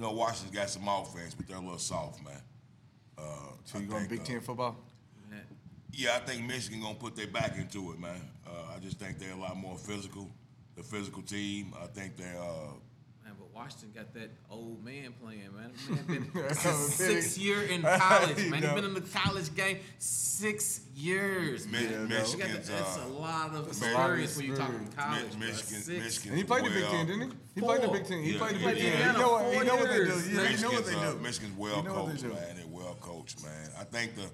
You know, Washington's got some offense, but they're a little soft, man. Uh, So you going Big uh, Ten football? Yeah, I think Michigan gonna put their back into it, man. Uh, I just think they're a lot more physical, the physical team. I think they're. Uh, Washington got that old man playing, man. Man been six year in college, man. know. He been in the college game six years, man. Yeah, You got Michigan's, that- that's uh, a lot of experience when you talking experience. college. Mi- Michigan, Michigan. And he played the Big well- Ten, didn't he? He played the Big Ten. He Yeah, played the Big. Ten. Indiana, He know, what- he four know what they do. years. Yeah, he know what Michigan's, they uh, do. Michigan's well You know what they coached, man. They're well coached, man. I think the,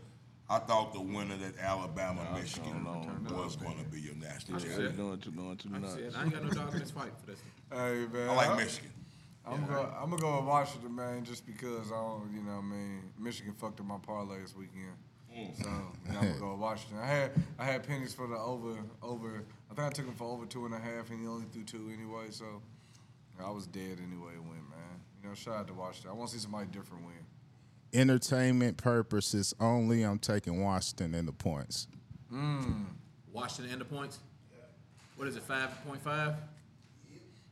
I thought the winner that Alabama Michigan was going to be your national Yeah. You're champion. doing too, doing too I'm nuts. saying, I ain't got no dog in this fight for this. one. Hey man, I like Michigan. I'm gonna I'm gonna go with Washington, man, just because I don't, you know, what I mean, Michigan fucked up my parlay this weekend. Mm. So yeah, I'm gonna go with Washington. I had I had Penix for the over over. I think I took him for over two and a half, and he only threw two anyway. So I was dead anyway to win, man. You know, shout out to Washington. I want to see somebody different win. Entertainment purposes only. I'm taking Washington in the points. Washington in the points. What is it? Five point five.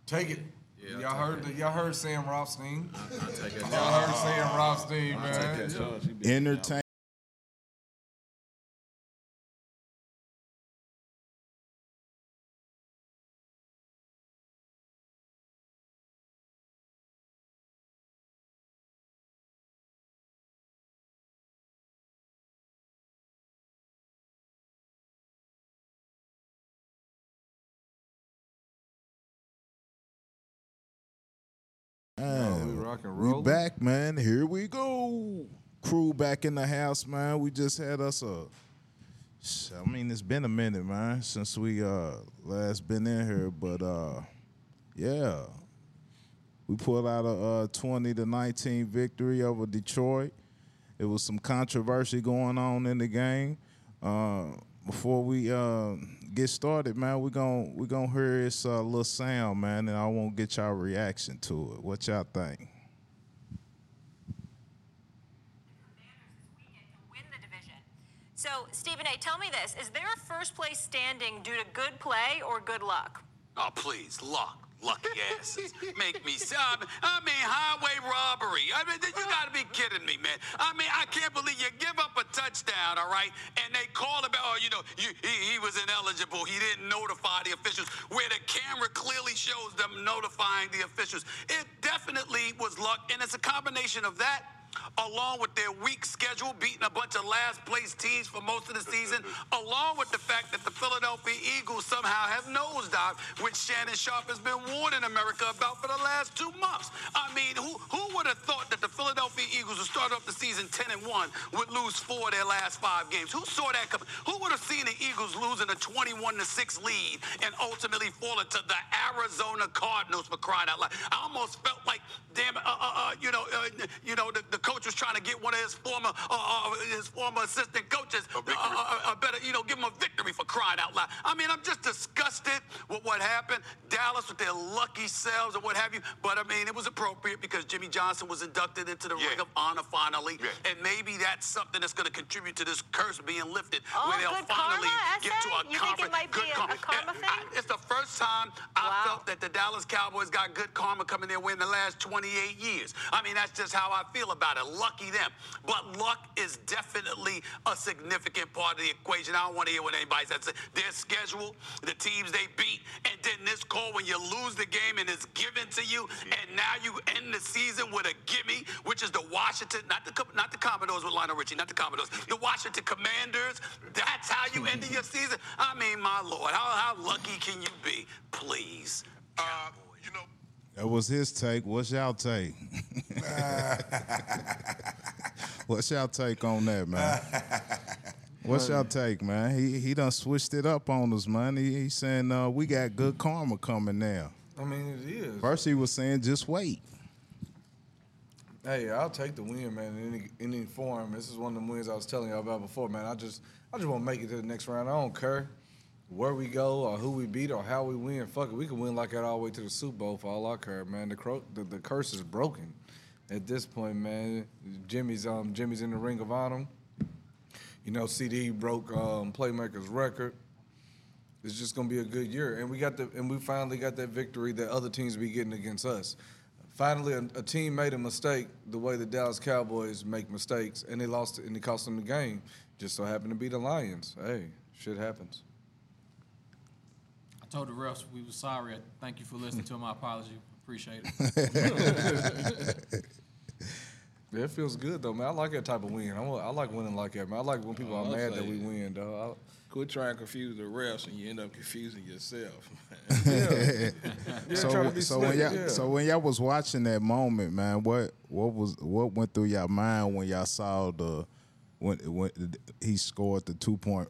Take it. Yeah, y'all heard it. the, y'all heard Sam Rothstein. I'll take it. Y'all heard Sam Rothstein, man. That charge, he Entertain. Rock and We roll. back, man. Here we go. Crew back in the house, man. We just had us a. I mean, it's been a minute, man, since we uh last been in here, but uh, yeah, we pulled out a uh, twenty to nineteen victory over Detroit. It was some controversy going on in the game. Uh, before we uh, get started, man, we gon' we gonna hear this uh, little sound, man, and I won't get y'all reaction to it. What y'all think? win the division. So, Stephen A., tell me this: Is there a first place standing due to good play or good luck? Oh, please, luck. Lucky asses. Make me sound. I mean, highway robbery. I mean, you gotta be kidding me, man. I mean, I can't believe you give up a touchdown, all right? And they call about, oh, you know, you, he, he was ineligible. He didn't notify the officials, where the camera clearly shows them notifying the officials. It definitely was luck, and it's a combination of that along with their weak schedule, beating a bunch of last place teams for most of the season, along with the fact that the Philadelphia Eagles somehow have nosedived, which Shannon Sharpe has been warning America about for the last two months. I mean, who who would have thought that the Philadelphia Eagles would start off the season 10 and 1 would lose four of their last five games? Who saw that coming? Who would have seen the Eagles losing a 21 to 6 lead and ultimately falling to the Arizona Cardinals for crying out loud? I almost felt like, damn, uh, uh, uh, you know, uh, you know, the, the coach was trying to get one of his former uh, uh, his former assistant coaches uh, uh, uh, better, you know, give him a victory for crying out loud. I mean, I'm just disgusted with what happened. Dallas with their lucky selves or what have you. But I mean, it was appropriate because Jimmy Johnson was inducted into the Ring of Honor finally, and maybe that's something that's going to contribute to this curse being lifted, Oh, where they'll finally karma, get to a essay? You think it conference. might be good a- karma. a karma thing? I- it's the first time I felt that the Dallas Cowboys got good karma coming their way in the last 28 years. I mean, that's just how I feel about it. Lucky them. But luck is definitely a significant part of the equation. I don't want to hear what anybody says. Their schedule, the teams they beat, and then this call when you lose the game and it's given to you, and now you end the season with a gimme, which is the Washington, not the not the Commodores with Lionel Richie, not the Commodores, the Washington Commanders. That's how you ended your season. I mean, my lord, how, how lucky can you be? Please. Uh, you know, That was his take. What's y'all take? What's y'all take on that, man? What's y'all take, man? He he done switched it up on us, man. He, he's saying uh, we got good karma coming now. I mean, it is. First he was saying just wait. Hey, I'll take the win, man. In any, any form. This is one of the wins I was telling you about before, man. I just, I just want to make it to the next round. I don't care where we go or who we beat or how we win. Fuck it, we can win like that all the way to the Super Bowl for all I care, man. The cro- the, the curse is broken at this point, man. Jimmy's um Jimmy's in the Ring of Honor. You know, CeeDee broke um, playmakers record. It's just gonna be a good year, and we got the and we finally got that victory that other teams be getting against us. finally a, a team made a mistake the way the Dallas Cowboys make mistakes, and they lost and it cost them the game. Just so happened to be the Lions. Hey, shit happens. I told the refs we were sorry. Thank you for listening to my apology. Appreciate it. Yeah, it feels good though, man. I like that type of win. I, wa- I like winning like that, man. I like when people Oh, are mad that we it. win, though. Quit trying to confuse the refs and you end up confusing yourself. Yeah, so trying to be so when y'all yeah. so when y'all was watching that moment, man, what what was what went through y'all mind when y'all saw the when when he scored the two point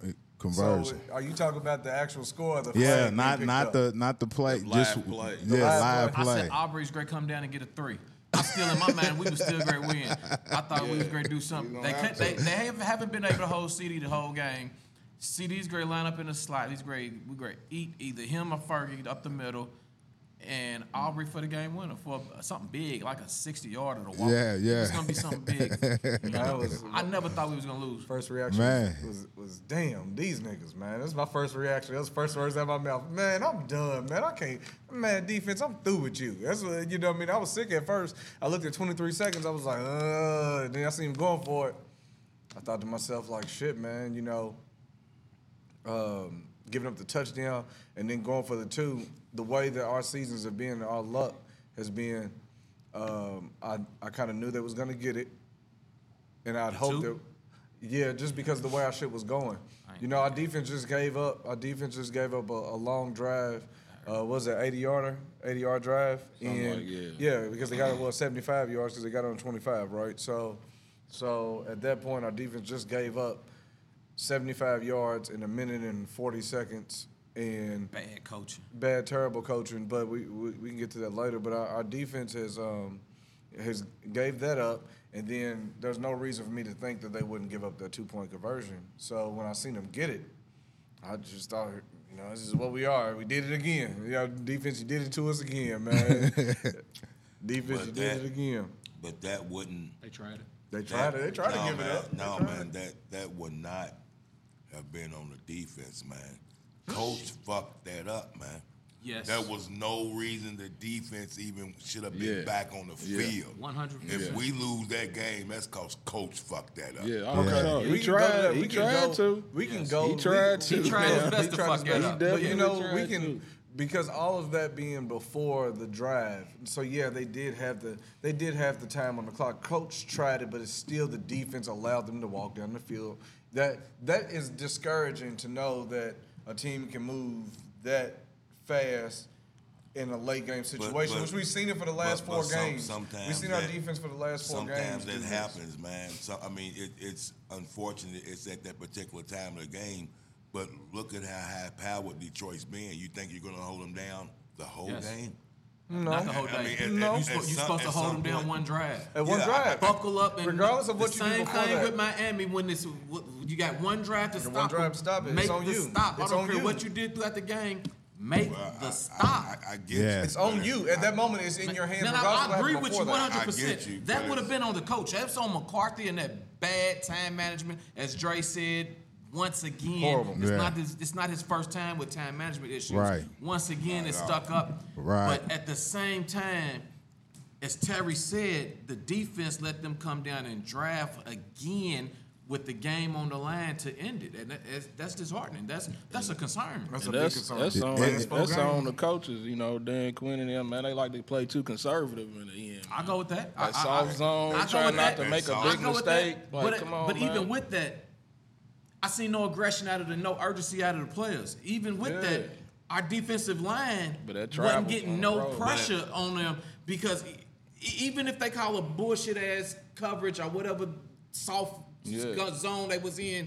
conversion? So, are you talking about the actual score? Of the yeah, flag not picked not up? the not the play, The just live play. yeah, The live live I play. said Aubrey's great come down and get a three. I'm still in my mind we was still great win. I thought we was great to do something. They gonna could, they they have, haven't been able to hold CeeDee the whole game. CeeDee's great line up in the slot. He's great. We great. Eat either him or Fergie up the middle, and Aubrey for the game winner for something big like a sixty yarder to walk. Yeah, yeah. It's gonna be something big. That was I never thought we was gonna lose. first reaction. Man. Was, was was damn these niggas, man. That's my first reaction. That was the first words out of my mouth. Man, I'm done, man. I can't. Man, defense, I'm through with you. That's what you know. what I mean, I was sick at first. I looked at 23 seconds. I was like, uh. Then I seen him going for it. I thought to myself, like, shit, man. You know, um, giving up the touchdown and then going for the two, the way that our seasons have been, our luck has been, um, I, I kind of knew they was going to get it. And I'd hope that, yeah, just because the way our shit was going. You know, our defense just gave up. Our defense just gave up a, a long drive. Uh, was it 80 yarder, 80 yard drive? Something and like, yeah. yeah, because they got it well 75 yards because they got it on 25, right? So, so at that point, our defense just gave up 75 yards in a minute and 40 seconds, and Bad coaching. bad, terrible coaching. But we, we, we can get to that later. But our, our defense has um, has gave that up, and then there's no reason for me to think that they wouldn't give up that two point conversion. So when I seen them get it, I just thought, you know, this is what we are. We did it again. You know, defense, you did it to us again, man. defense, But you did it again. But that wouldn't. They tried it. They tried it. They tried no, to give man, it up. No, man, that that would not have been on the defense, man. Coach fucked that up, man. Yes. There was no reason the defense even should have been Yeah. back on the Yeah. field. 100%. If we lose that game, that's cause coach fucked that up. yeah, I'm Yeah. sure. We He can go tried. there. He We can tried go- to. We can Yes. go. He tried we- to. He tried his best to tried fuck his that best. up. But you Definitely know, we tried can to. because all of that being before the drive. So yeah, they did have the they did have the time on the clock. Coach tried it, but it's still the defense allowed them to walk down the field. That that is discouraging to know that a team can move that fast in a late game situation, but- which we've seen it for the last but- four but some- games. sometimes We've seen our that- defense for the last four games. Sometimes do that happens, man. So I mean, it, it's unfortunate. It's at that particular time of the game. But look at how high powered Detroit's been. You think you're going to hold them down the whole Yes. game? Not the whole I day. mean, at- No. at- you at supposed, you some- supposed to hold them down point- one drive. At one Yeah, drive. buckle up and Regardless of what the you do same before thing that. with Miami when it's you got one drive to Yeah, stop one drive to stop it. It's on the you. stop. It's I don't on care you. what you did throughout the game. Make Well, the I- stop. I, I, I get Yeah. you. It's on you. At that moment, it's in your hands. Now, regardless I, of I what agree with you before that. 100. I percent get That would have been on the coach. That's on McCarthy and that bad time management, as Dre said. Once again, Horrible. it's Yeah. not his, it's not his first time with time management issues. Right. Once again, it's stuck up. Right. But at the same time, as Terry said, the defense let them come down and draft again with the game on the line to end it, and that, that's, that's disheartening. That's that's a concern. That's a And big concern. that's on Last four that's on the coaches. You know, Dan Quinn and them man, they like to play too conservative in the end. I go with that. I- Like I- soft I- zone, I go trying not that. to make a big mistake. that. Like, but come on, but man. even with that, I see no aggression out of the no urgency out of the players. Even with Yeah. that, our defensive line But that wasn't getting no road. pressure on them because e- even if they call a bullshit ass coverage or whatever soft Yeah. zone they was in.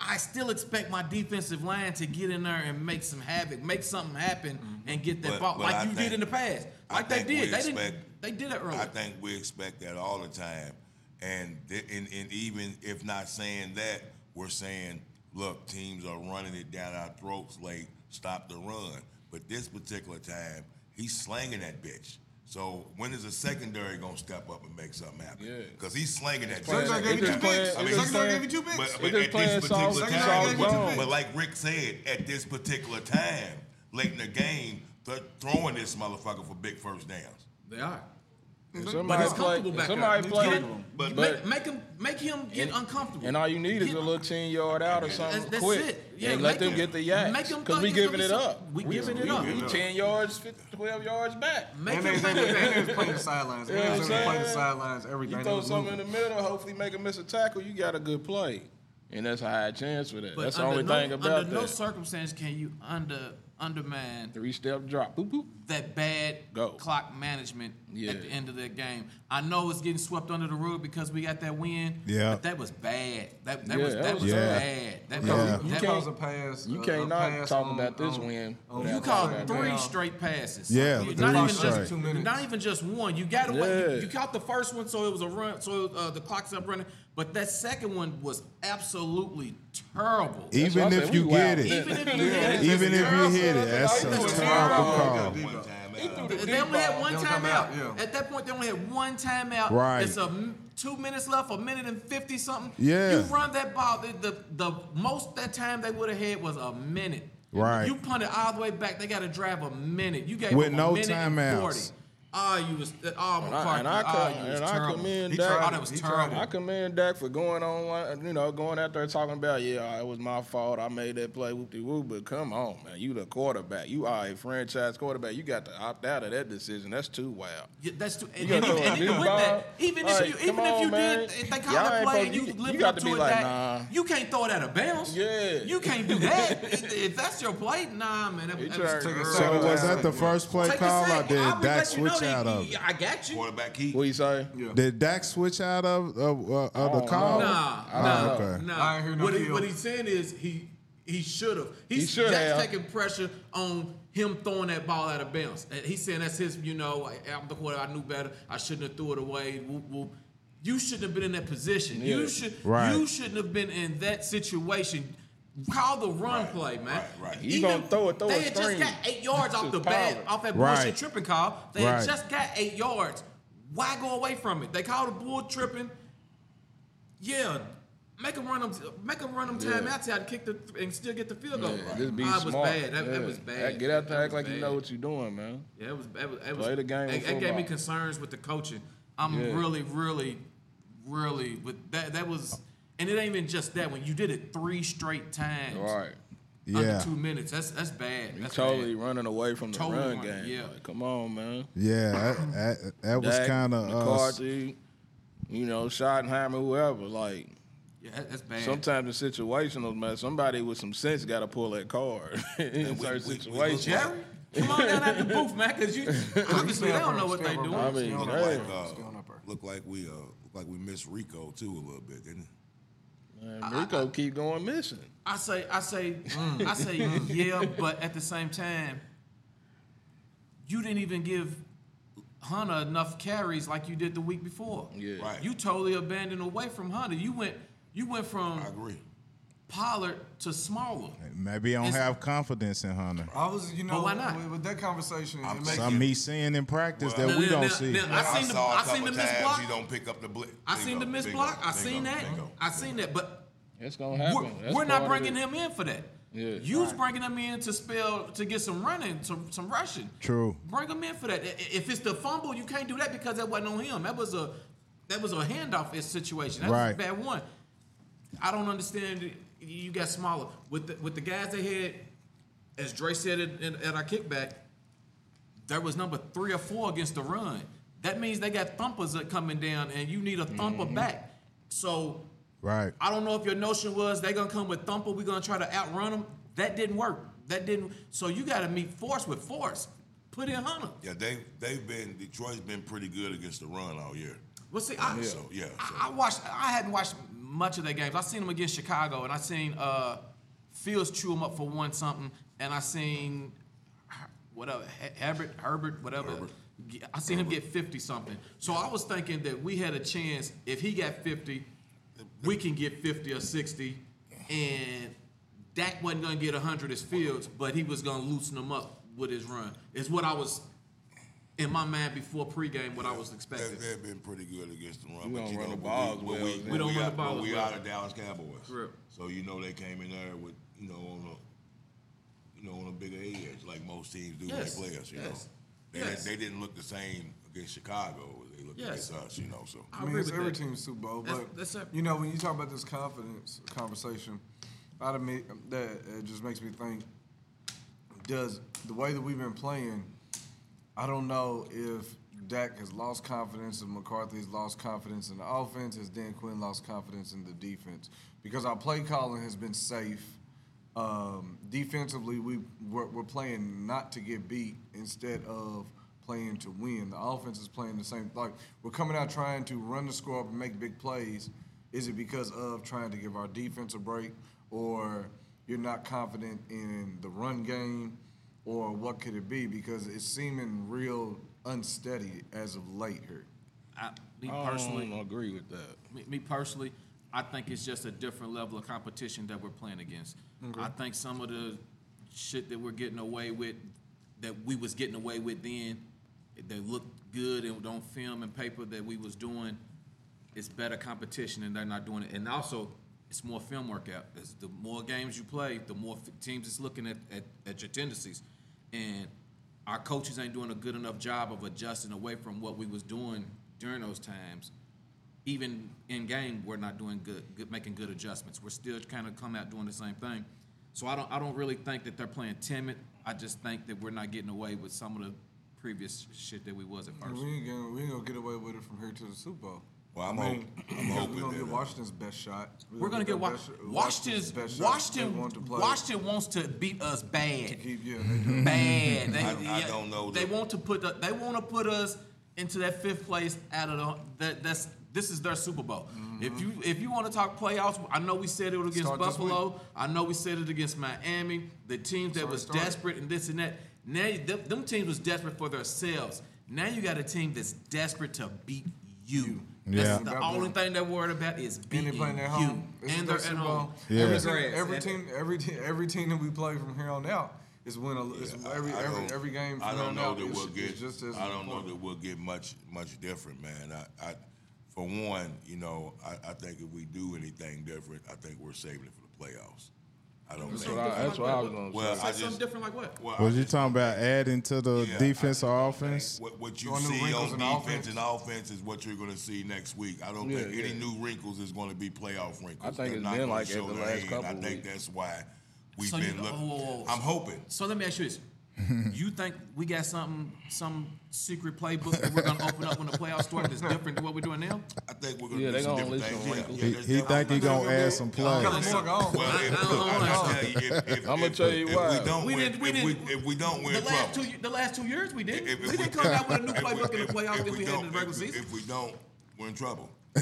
I still expect my defensive line to get in there and make some havoc, make something happen, mm-hmm. and get that But- ball but like I you think- did in the past, I like they did. They expect- didn't. They did it early. I think we expect that all the time, and th- and, and even if not saying that, we're saying, look, teams are running it down our throats late. Stop the run. But this particular time, he's slanging that bitch. So when is the secondary gonna step up and make something happen? Yeah. Because he's slanging that playing- bitch. Secondary gave you two picks. I mean, Secondary he's- gave you two But, picks. but He at this particular soft- time, but, but like Rick said, at this particular time, late in the game, th- throwing this motherfucker for big first downs. they are. If But somebody he's play, comfortable if back somebody there. play, Get- But- make, make him make him get uncomfortable. and all you need is Get- a little ten yard out or something That's- that's quick, it. Yeah, and let them him- get the YACs. make him Because we it's giving it up. some- we giving it up. We ten yards, 50, twelve yards back. make And him they, they, they, they playing the sidelines. You They was playing the sidelines. Everything. You throw something in the middle, hopefully make him miss a tackle. You got a good play, and that's a high chance for that. But that's the only no, thing about under no circumstance can you under undermine Three step drop, boop boop. that bad Go. clock management Yeah. at the end of that game. I know it's getting swept under the rug because we got that win. Yeah. But that was bad. That that Yeah, was that that was was bad. bad. That Yeah. was, You that can't was a pass. You a- can't a not pass talk on- about this on- win. on- you without called three about straight passes. Yeah, not three even straight. just Two minutes. not even just one. You got away. Yeah. You, you caught the first one, so it was a run. So uh, the clock's up running. But that second one was absolutely terrible. Even if you we get it, Even if you hit it, even if you hit it, that's a threw terrible terrible call. One time. They only had one They only come timeout. out, yeah. At that point, they only had one timeout. Right. It's a m- two minutes left, a minute and fifty something. Yeah. You run that ball. The the, the most that time they would have had was a minute. Right. You punt it all the way back. They got to drive a minute. You gave With them no a minute and timeouts. Forty. Oh, you was oh And I, and I, ah, oh, co- you was and I commend He Dak. tried Oh, that was He tried terrible. I commend Dak for going on, you know, going out there talking about, yeah, it was my fault. I made that play, whoop de whoop. But come on, man, you the quarterback. You are a franchise quarterback. You got to opt out of that decision. That's too wild. Yeah, that's too. And, You and, and, and with ball. that, even if you, come even if you on, man. did, if they call Y'all that play and supposed- you you- lived you got up to to be it, like, that, nah. you can't throw it out of bounds. Yeah. You can't do that. if, if that's your play, nah, man. That, that was. So was that the first play call or sack. did I'll Dak let you know switch out of he- I got you. Quarterback keep. What you say? Did Dak switch out of of, uh, of the don't call? Nah, Oh, nah, okay. nah. I ain't hear no what, he, what he's saying is he he should have. He should Jack's have. taking pressure on him throwing that ball out of bounds. He's saying that's his. You know, I'm the quarterback. I knew better. I shouldn't have threw it away. Whoop, whoop. You shouldn't have been in that position. Yeah. You should. Right. You shouldn't have been in that situation. Call the run Right, play, man. right, right. You gonna throw it, throw They had just got eight yards off the bat, off that Right. bullshit tripping call. They Right. had just got eight yards. Why go away from it? They called a bull tripping. Yeah, make them run them, make them run them Yeah. timeouts out and kick the and still get the field goal. Yeah, just be Ah, it was bad. That, that was bad. Get out there, act like you know what you're doing, man. Yeah, it was. It was, it was Play the game It, it gave me concerns with the coaching. I'm Yeah. really, really, really with that. That was, and it ain't even just that. When you did it three straight times, Right. under Yeah, two minutes, that's that's bad. You That's totally bad. running away from the Totally run running, game. yeah. Like, come on, man. yeah. That, that, that was kind of uh, McCarthy, you know, Schottenheimer, whoever. Like Yeah, that's bad. sometimes in situational, man, somebody with some sense got to pull that card in we- certain we- we situations. Jerry, come on down at the booth, man, because you obviously they don't know what they're doing. I mean, Look hey, like, uh, Still up there. look like we uh, look like we missed Rico too a little bit, didn't it? Man, Rico keep going missing. I say, I say, Mm. I say, yeah, but at the same time, you didn't even give Hunter enough carries like you did the week before. Yeah. Right. You totally abandoned away from Hunter. You went, you went from I agree. Pollard to smaller. maybe I don't It's- have confidence in Hunter. I was, you know, But why not? With, with that conversation, I'm it makes Some me seeing in practice that Now, we now, don't now, see. now, I seen the, saw a I seen the missed times block. He don't pick up the blitz. I seen the miss block. I seen that. I seen that, but It's gonna happen. We're, That's we're not bringing him in for that. Yeah. You was bringing him in to spell to get some running, some some rushing. True. Bring him in for that. If it's the fumble, you can't do that because that wasn't on him. That was a that was a handoff situation. That Right. was a bad one. I don't understand. You got smaller with the, with the guys they had. As Dre said it in, at our kickback, there was number three or four against the run. That means they got thumpers that coming down, and you need a thumper mm-hmm. back. So Right. I don't know if your notion was they're gonna come with thumper, we're gonna try to outrun them. That didn't work. That didn't. So you got to meet force with force. Put in Hunter. Yeah, they they've been Detroit's been pretty good against the run all year. Well, see, I, So yeah, so. I, I watched. I hadn't watched much of their games. I seen them against Chicago, and I seen uh, Fields chew them up for one something, and I seen whatever Herbert, Herbert, whatever. Ge- I seen him get fifty something. So I was thinking that we had a chance if he got fifty, we can get fifty or sixty, and Dak wasn't gonna get hundred as Fields, but he was gonna loosen them up with his run. Is what I was in my mind before pregame. What I was expecting. they've been pretty good against the run. We but don't you run know, the but balls we, well, we, We don't run are- the ball but as we well. are the Dallas Cowboys. Correct. So you know they came in there with you know on a you know on a bigger edge like most teams do Yes, when they play us. You yes, know they, yes. they didn't look the same against Chicago. they look Yes. against us, you know. So I I mean, it's every that. team's Super Bowl, That's- but that's a- you know when you talk about this confidence conversation, out of me that it just makes me think: Does the way that we've been playing? I don't know if Dak has lost confidence, and McCarthy has lost confidence in the offense, has Dan Quinn lost confidence in the defense because our play calling has been safe. Um, defensively, we we're, we're playing not to get beat instead of playing to win. The offense is playing the same. Like we're coming out trying to run the score up and make big plays. Is it because of trying to give our defense a break, or you're not confident in the run game, or what could it be? Because it's seeming real unsteady as of late here. I, me I personally, don't agree with that. me, me personally, I think it's just a different level of competition that we're playing against. I think some of the shit that we're getting away with, that we was getting away with then, that looked good and on film and paper that we was doing, it's better competition and they're not doing it. And also, it's more film workout. As the more games you play, the more f- teams is looking at, at, at your tendencies. And our coaches ain't doing a good enough job of adjusting away from what we was doing during those times even in game, we're not doing good, good making good adjustments. We're still kind of come out doing the same thing. So I don't, I don't really think that they're playing timid. I just think that we're not getting away with some of the previous shit that we was at first. we ain't gonna we ain't gonna get away with it from here to the Super Bowl. Well, I'm I hope- I'm hoping we're gonna get Washington's best shot. We're gonna get their Wa- best- Washington's best shot. Washington. want to play. Washington wants to beat us bad. To keep, yeah, they bad. They, I- I yeah, don't know They that- want to put the, they want to put us into that fifth place out of the that that's this is their Super Bowl. If you if you want to talk playoffs, I know we said it against Mm-hmm. Start Buffalo. I know we said it against Miami. The teams that Sorry, was start desperate and this and that. Now them, them teams was desperate for themselves. Now you got a team that's desperate to beat you. That's Yeah. the About only them. thing they're worried about is And beating they playing at home. This is And their they're at home. Yeah. Every, Grass. team, every team, every team, every team that we play from here on out is win. A, is Yeah, I- every I every don't- every game. From I don't know out that is, we'll get. just as I don't know that we'll get much much different, man. I, I for one, you know, I, I think if we do anything different, I think we're saving it for the playoffs. I don't That's think. what I, that's what I was gonna Well, say. Say I something just- different like what? Well, I Was you just- talking about adding to the Yeah, defense or offense? What, what you Throwing new see wrinkles on in defense offense. and offense is what you're going to see next week. I don't Yeah, think any new wrinkles is going to be playoff wrinkles. I think They're it's not been like it the last hand. couple I think weeks. that's why we've So you- been. Look, oh, oh, oh. I'm hoping. So let me ask you this: You think we got something, some secret playbook that we're gonna open up when the playoffs start that's different than what we're doing now? I think we're going to Yeah, do some gonna different things. Yeah, yeah, He, he think he gonna add some Got plays. a more gone. Well, I don't look, know. I just tell you, if, if, I'ma tell you if why. we don't We win, didn't. We if, we, didn't. if we don't win, the last trouble. two, the last two years we did. If- if we didn't come out with a new playbook in the playoffs if than we had in the regular season. If we don't, we're in trouble.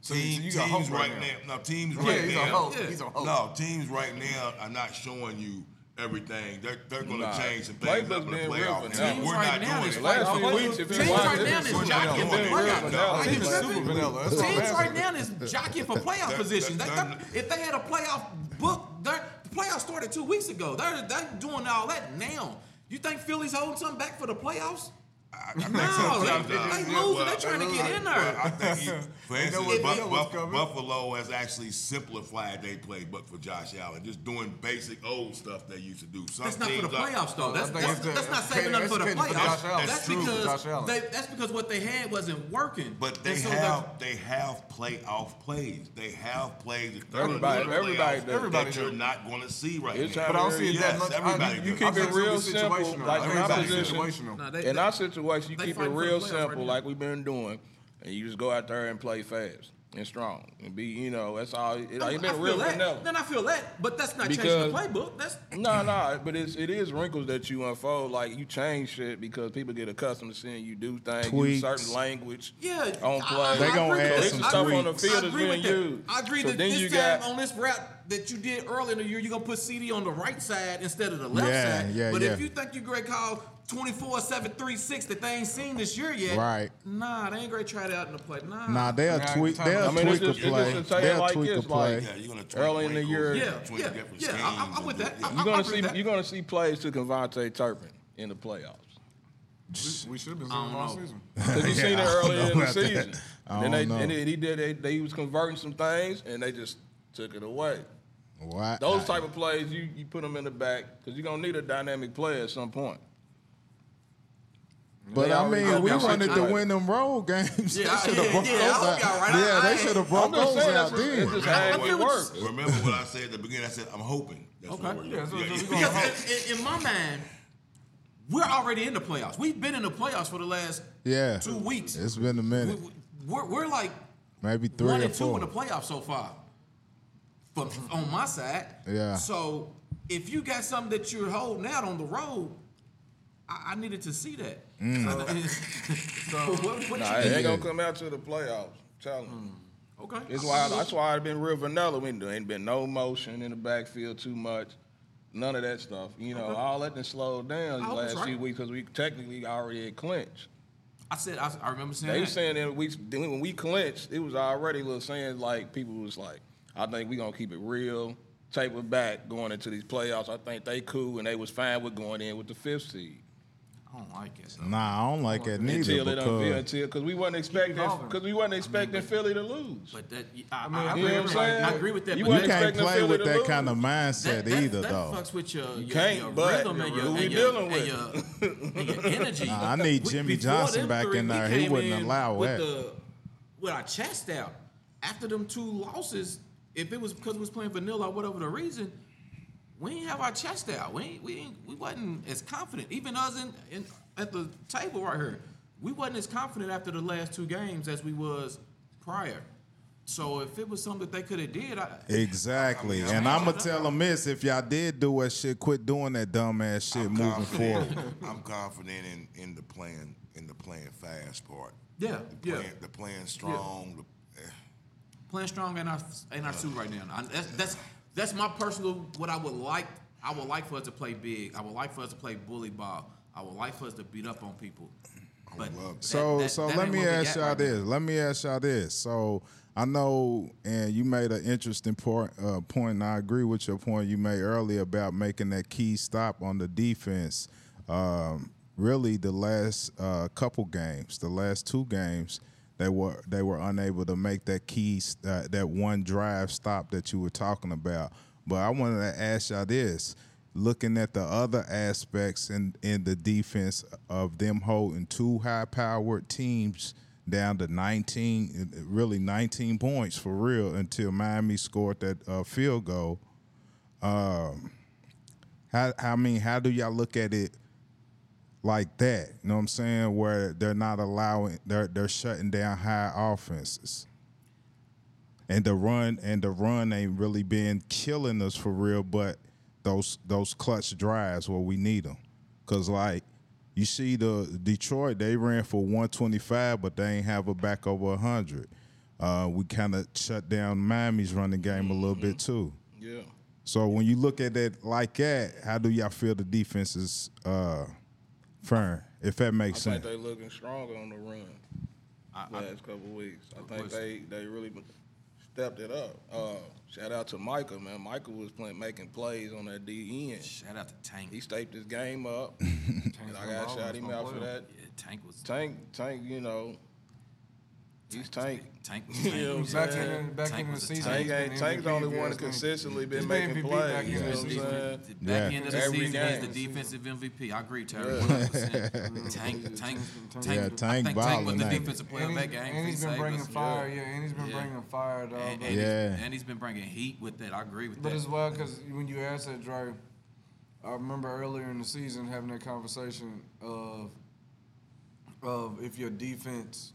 So you- team- you got teams right right now. No, teams Yeah, right he's a now. hope. Yeah. He's a hope. No, teams right now are not showing you everything. They're they're going to Nah, change some things playbook's up in the been real playoff. And now. we're Right not now doing is it. Last Like, few weeks, if you teams watch right it, now is jockeying for vanilla. playoffs. Are you It's tripping? super vanilla. That's what I'm Teams right now is jockeying for playoff positions. They, that- they- if they had a playoff book, the playoffs started two weeks ago. They're, they're doing all that now. You think Philly's holding something back for the playoffs? I, I think No, sometimes they- they well, losing. They trying to get in there. Well, I think, he, for instance, Buff- they know what's Buff- Buffalo has actually simplified their playbook for Josh Allen, just doing basic old stuff they used to do. Some That's not for the teams playoffs, though. That's, I think that's, that's not it's saving nothing for the catered- it's catered playoffs. for Josh Allen. That's true because Josh Allen. they, that's because what they had wasn't working. But they so have they have playoff plays. They have plays that Everybody- do in the everybody playoffs. Everybody that you're not going to see right It's now. But I don't see it that much. everybody you keep it real real simple, like I in our it's position. situational. Nah, they- In our situation, you they keep it real the playoffs right simple, like we've been doing, and you just go out there and play fast and strong and be, you know, that's all. It, I it's been feel real that. vanilla. Then I feel that, but that's not changing the playbook. That's No, no, but it's it is wrinkles that you unfold. Like you change shit because people get accustomed to seeing you do things, use Tweaks. certain language. yeah. on play. I- They I gonna add some that. is stuff on the field I that's agree being with that. used. I agree so that then this you time got on this route that you did earlier in the year, you're gonna put CeeDee on the right side instead of the left Yeah, side. yeah, but yeah. if you think you're great call 24 7 3 6 that they ain't seen this year yet, Right. Nah, they ain't great try it out in the play. Nah. Nah, they'll Nah, tweak. They'll I mean, tweak a just- it's play. just a tale They'll like tweak a play. like- Yeah, you're going to Early in the year- Yeah, between yeah, yeah, I, I'm with that. yeah. I- you're gonna agree see that. you're gonna see plays to KaVontae Turpin in the playoffs. We, we should have been I seeing don't all season. Because you Yeah, seen it I earlier in the about that. season. I Then they, don't know. and then he did. They, they was converting some things, and they just took it away. What? Those type of plays, you you put them in the back because you're gonna need a dynamic player at some point. But They I mean, we wanted to win them road games. Yeah, they should have yeah, brought yeah, those out. y'all right. I- Yeah, I they ain't- should have I'm just those saying, out that's just, then. it's just how it would work. Remember what I said at the beginning? I said I'm hoping. That's Okay. what we're Yeah, so- yeah, so yeah. Because in, in my mind, we're already in the playoffs. We've been in the playoffs for the last Yeah, two weeks. It's been a minute, we're, we're like maybe three one or and two four. in the playoffs so far. From on my side. Yeah. So if you got something that you're holding out on the road, I, I needed to see that. Mm. so what, what Nah, you it ain't gonna come out to the playoffs. Tell them. Mm. Okay. That's why. That's why I've been real vanilla. We there ain't been no motion in the backfield too much. None of that stuff. You know, all that done slowed down I these hope it's last few weeks because we technically already had clinched. I said I, I remember saying They that. was saying that we when we clinched, it was already little saying like people was like, I think we gonna keep it real, taper back going into these playoffs. I think they cool and they was fine with going in with the fifth seed. I don't like it. though. Nah, I don't like that neither. until it Because until because we wasn't expecting evolving. because we wasn't expecting Philly to lose. But that I, mean, I, I I, think agree, I agree with that. You you can't play Philly with that lose. kind of mindset that, that, either, that though. fucks with your, your, can't, your but rhythm and your, and your, and your, and your energy. Nah, I need Jimmy Johnson back three, in there. Uh, he wouldn't allow that. With our chest out. After them two losses, if it was because we was playing vanilla or whatever the reason, we ain't have our chest out. We ain't, we ain't, we wasn't as confident. Even us in, in at the table right here, we wasn't as confident after the last two games as we was prior. So if it was something that they could have did, I, Exactly. I mean, and I I'm mean, going to tell them this if y'all did do that shit, quit doing that dumbass shit I'm moving confident- forward. I'm confident in, in the playing in the playing fast part. yeah, The yeah. playing, the playing strong. The, eh, playing strong ain't our ain't our suit right now. I, that's that's that's my personal what I would like. I would like for us to play big. I would like for us to play bully ball. I would like for us to beat up on people. But love that. So that- so that let me ask y'all right now. this. Let me ask y'all this. So I know, and you made an interesting point. Uh, point, and I agree with your point you made earlier about making that key stop on the defense. Um, really, the last uh, couple games, the last two games, they were they were unable to make that key uh, that one drive stop that you were talking about. But I wanted to ask y'all this looking at the other aspects in, in the defense of them holding two high powered teams down to 19, really 19 points for real until Miami scored that uh, field goal. Um, how, I mean, how do y'all look at it like that? You know what I'm saying? Where they're not allowing, they're, they're shutting down high offenses. And the run and the run ain't really been killing us for real, but those those clutch drives where we need them. Cause like you see the Detroit, they ran for 125, but they ain't have a back over 100. Uh, we kind of shut down Miami's running game a little bit too. Yeah. So when you look at it like that, how do y'all feel the defense is uh, faring? If that makes I makes think sense. they looking stronger on the run. last couple of weeks. I think they they really stepped it up. Uh, shout out to Michael, man. Michael was playing making plays on that D end. Shout out to Tank. He staped his game up. and I got been shout him balling, out for gonna that. Yeah, Tank was Tank, Tank, you know, he's Tank. Tank was You know Tank. what I'm Back saying? in, back Tank in the season, tank. he's Tank Tank's the only one ask that consistently been making MVP plays. back in You know what I'm saying? Back Yeah. end of the Every season, game. he's the defensive MVP. I agree, Terry. Yeah. 100%. Tank, Tank, Tank. Yeah, I Tank think Tank was the he? defensive player And, of he's, that game. and He he's been bringing fire, yeah, and he's been bringing fire, dog. And, Yeah. and he's been bringing heat with that. I agree with that. But as well, because when you asked that, Dre, I remember earlier in the season having that conversation of of if your defense,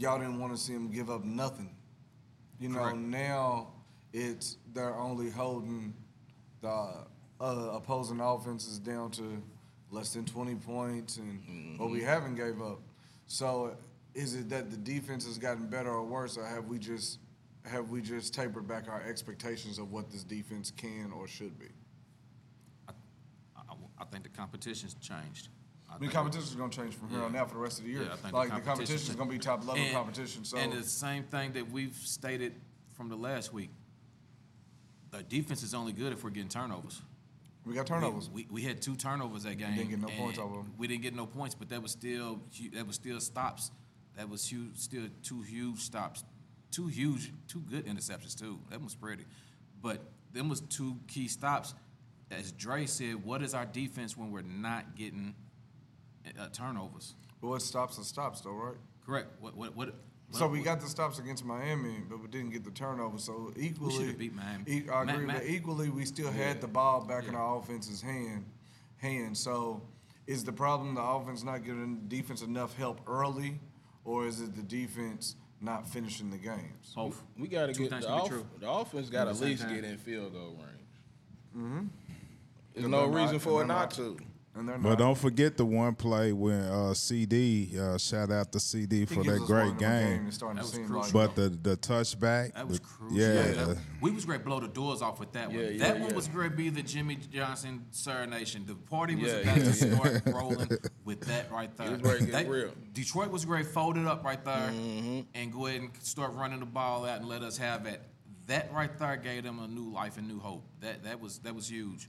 y'all didn't want to see them give up nothing. You know, Correct. now it's they're only holding the uh, opposing offenses down to less than 20 points, and what we haven't gave up. So, is it that the defense has gotten better or worse, or have we just have we just tapered back our expectations of what this defense can or should be? I, I think the competition's changed. I mean, competition is going to change from here on out for the rest of the year. Yeah, I think like the competition is going to be top level and, competition. So and the same thing that we've stated from the last week. The defense is only good if we're getting turnovers. we got turnovers. We, we, had two turnovers that game. We didn't get no points off of 'em. We didn't get no points, but that was still that was still stops. That was huge, still two huge stops, two huge, two good interceptions too. That was pretty, but them was two key stops. As Dre said, what is our defense when we're not getting uh, turnovers. But what stops the stops though, right? Correct. What what what? So we got the stops against Miami, but we didn't get the turnover. So equally, should've beat Miami. E- I Ma- agree, Ma- but equally, we still had the ball back in our offense's hand. Hand. So, is the problem the offense not giving the defense enough help early, or is it the defense not finishing the games? both. We got to get the, can off, true. the offense got to At at the same least time. get in field goal range. Mm-hmm. There's no reason not- for it and not not. to. And they're But don't forget the one play when uh, CeeDee uh, shout out to CeeDee for that great one of them game. games, it's starting That was crucial. like- But the the touchback, That was the- crucial. Yeah, that- we was great. Blow the doors off with that one. Yeah, yeah, that one was great. Be the Jimmy Johnson serenation. The party was Yeah, about yeah, to start rolling with that right there. was ready to get That- real. Detroit was great. Folded up right there Mm-hmm. and go ahead and start running the ball out and let us have it. That right there gave them a new life and new hope. That that was that was huge.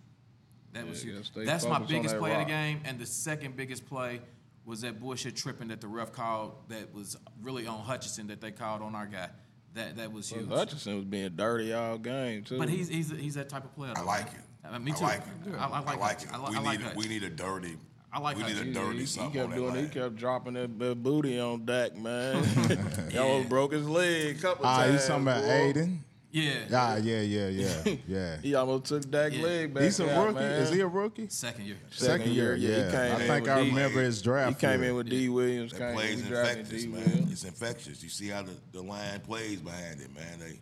That was Yeah, huge. stay That's my biggest that play of the game. And the second biggest play was that bullshit tripping that the ref called that was really on Hutchinson that they called on our guy. That that was huge. Hutchinson was being dirty all game too. But he's he's he's that type of player. I like it. Uh, me I too. like it. I, I like, I like Hutch. it. I, li- we I like need a, Hutch. we need a dirty. I like we need a dirty he, he kept doing. He kept dropping that, that booty on Dak, man. He almost broke his leg a couple ah, times. you talking about boy. Aidan? Yeah. Ah, yeah, yeah, yeah, yeah. He almost took that Yeah. leg back. He's a out, rookie. Man. Is he a rookie? Second year. Second year, yeah. He came I think with I D- remember his draft. He came year. in with D. Williams. That Came, plays infectious, man. Williams. It's infectious. You see how the, the line plays behind it, man. They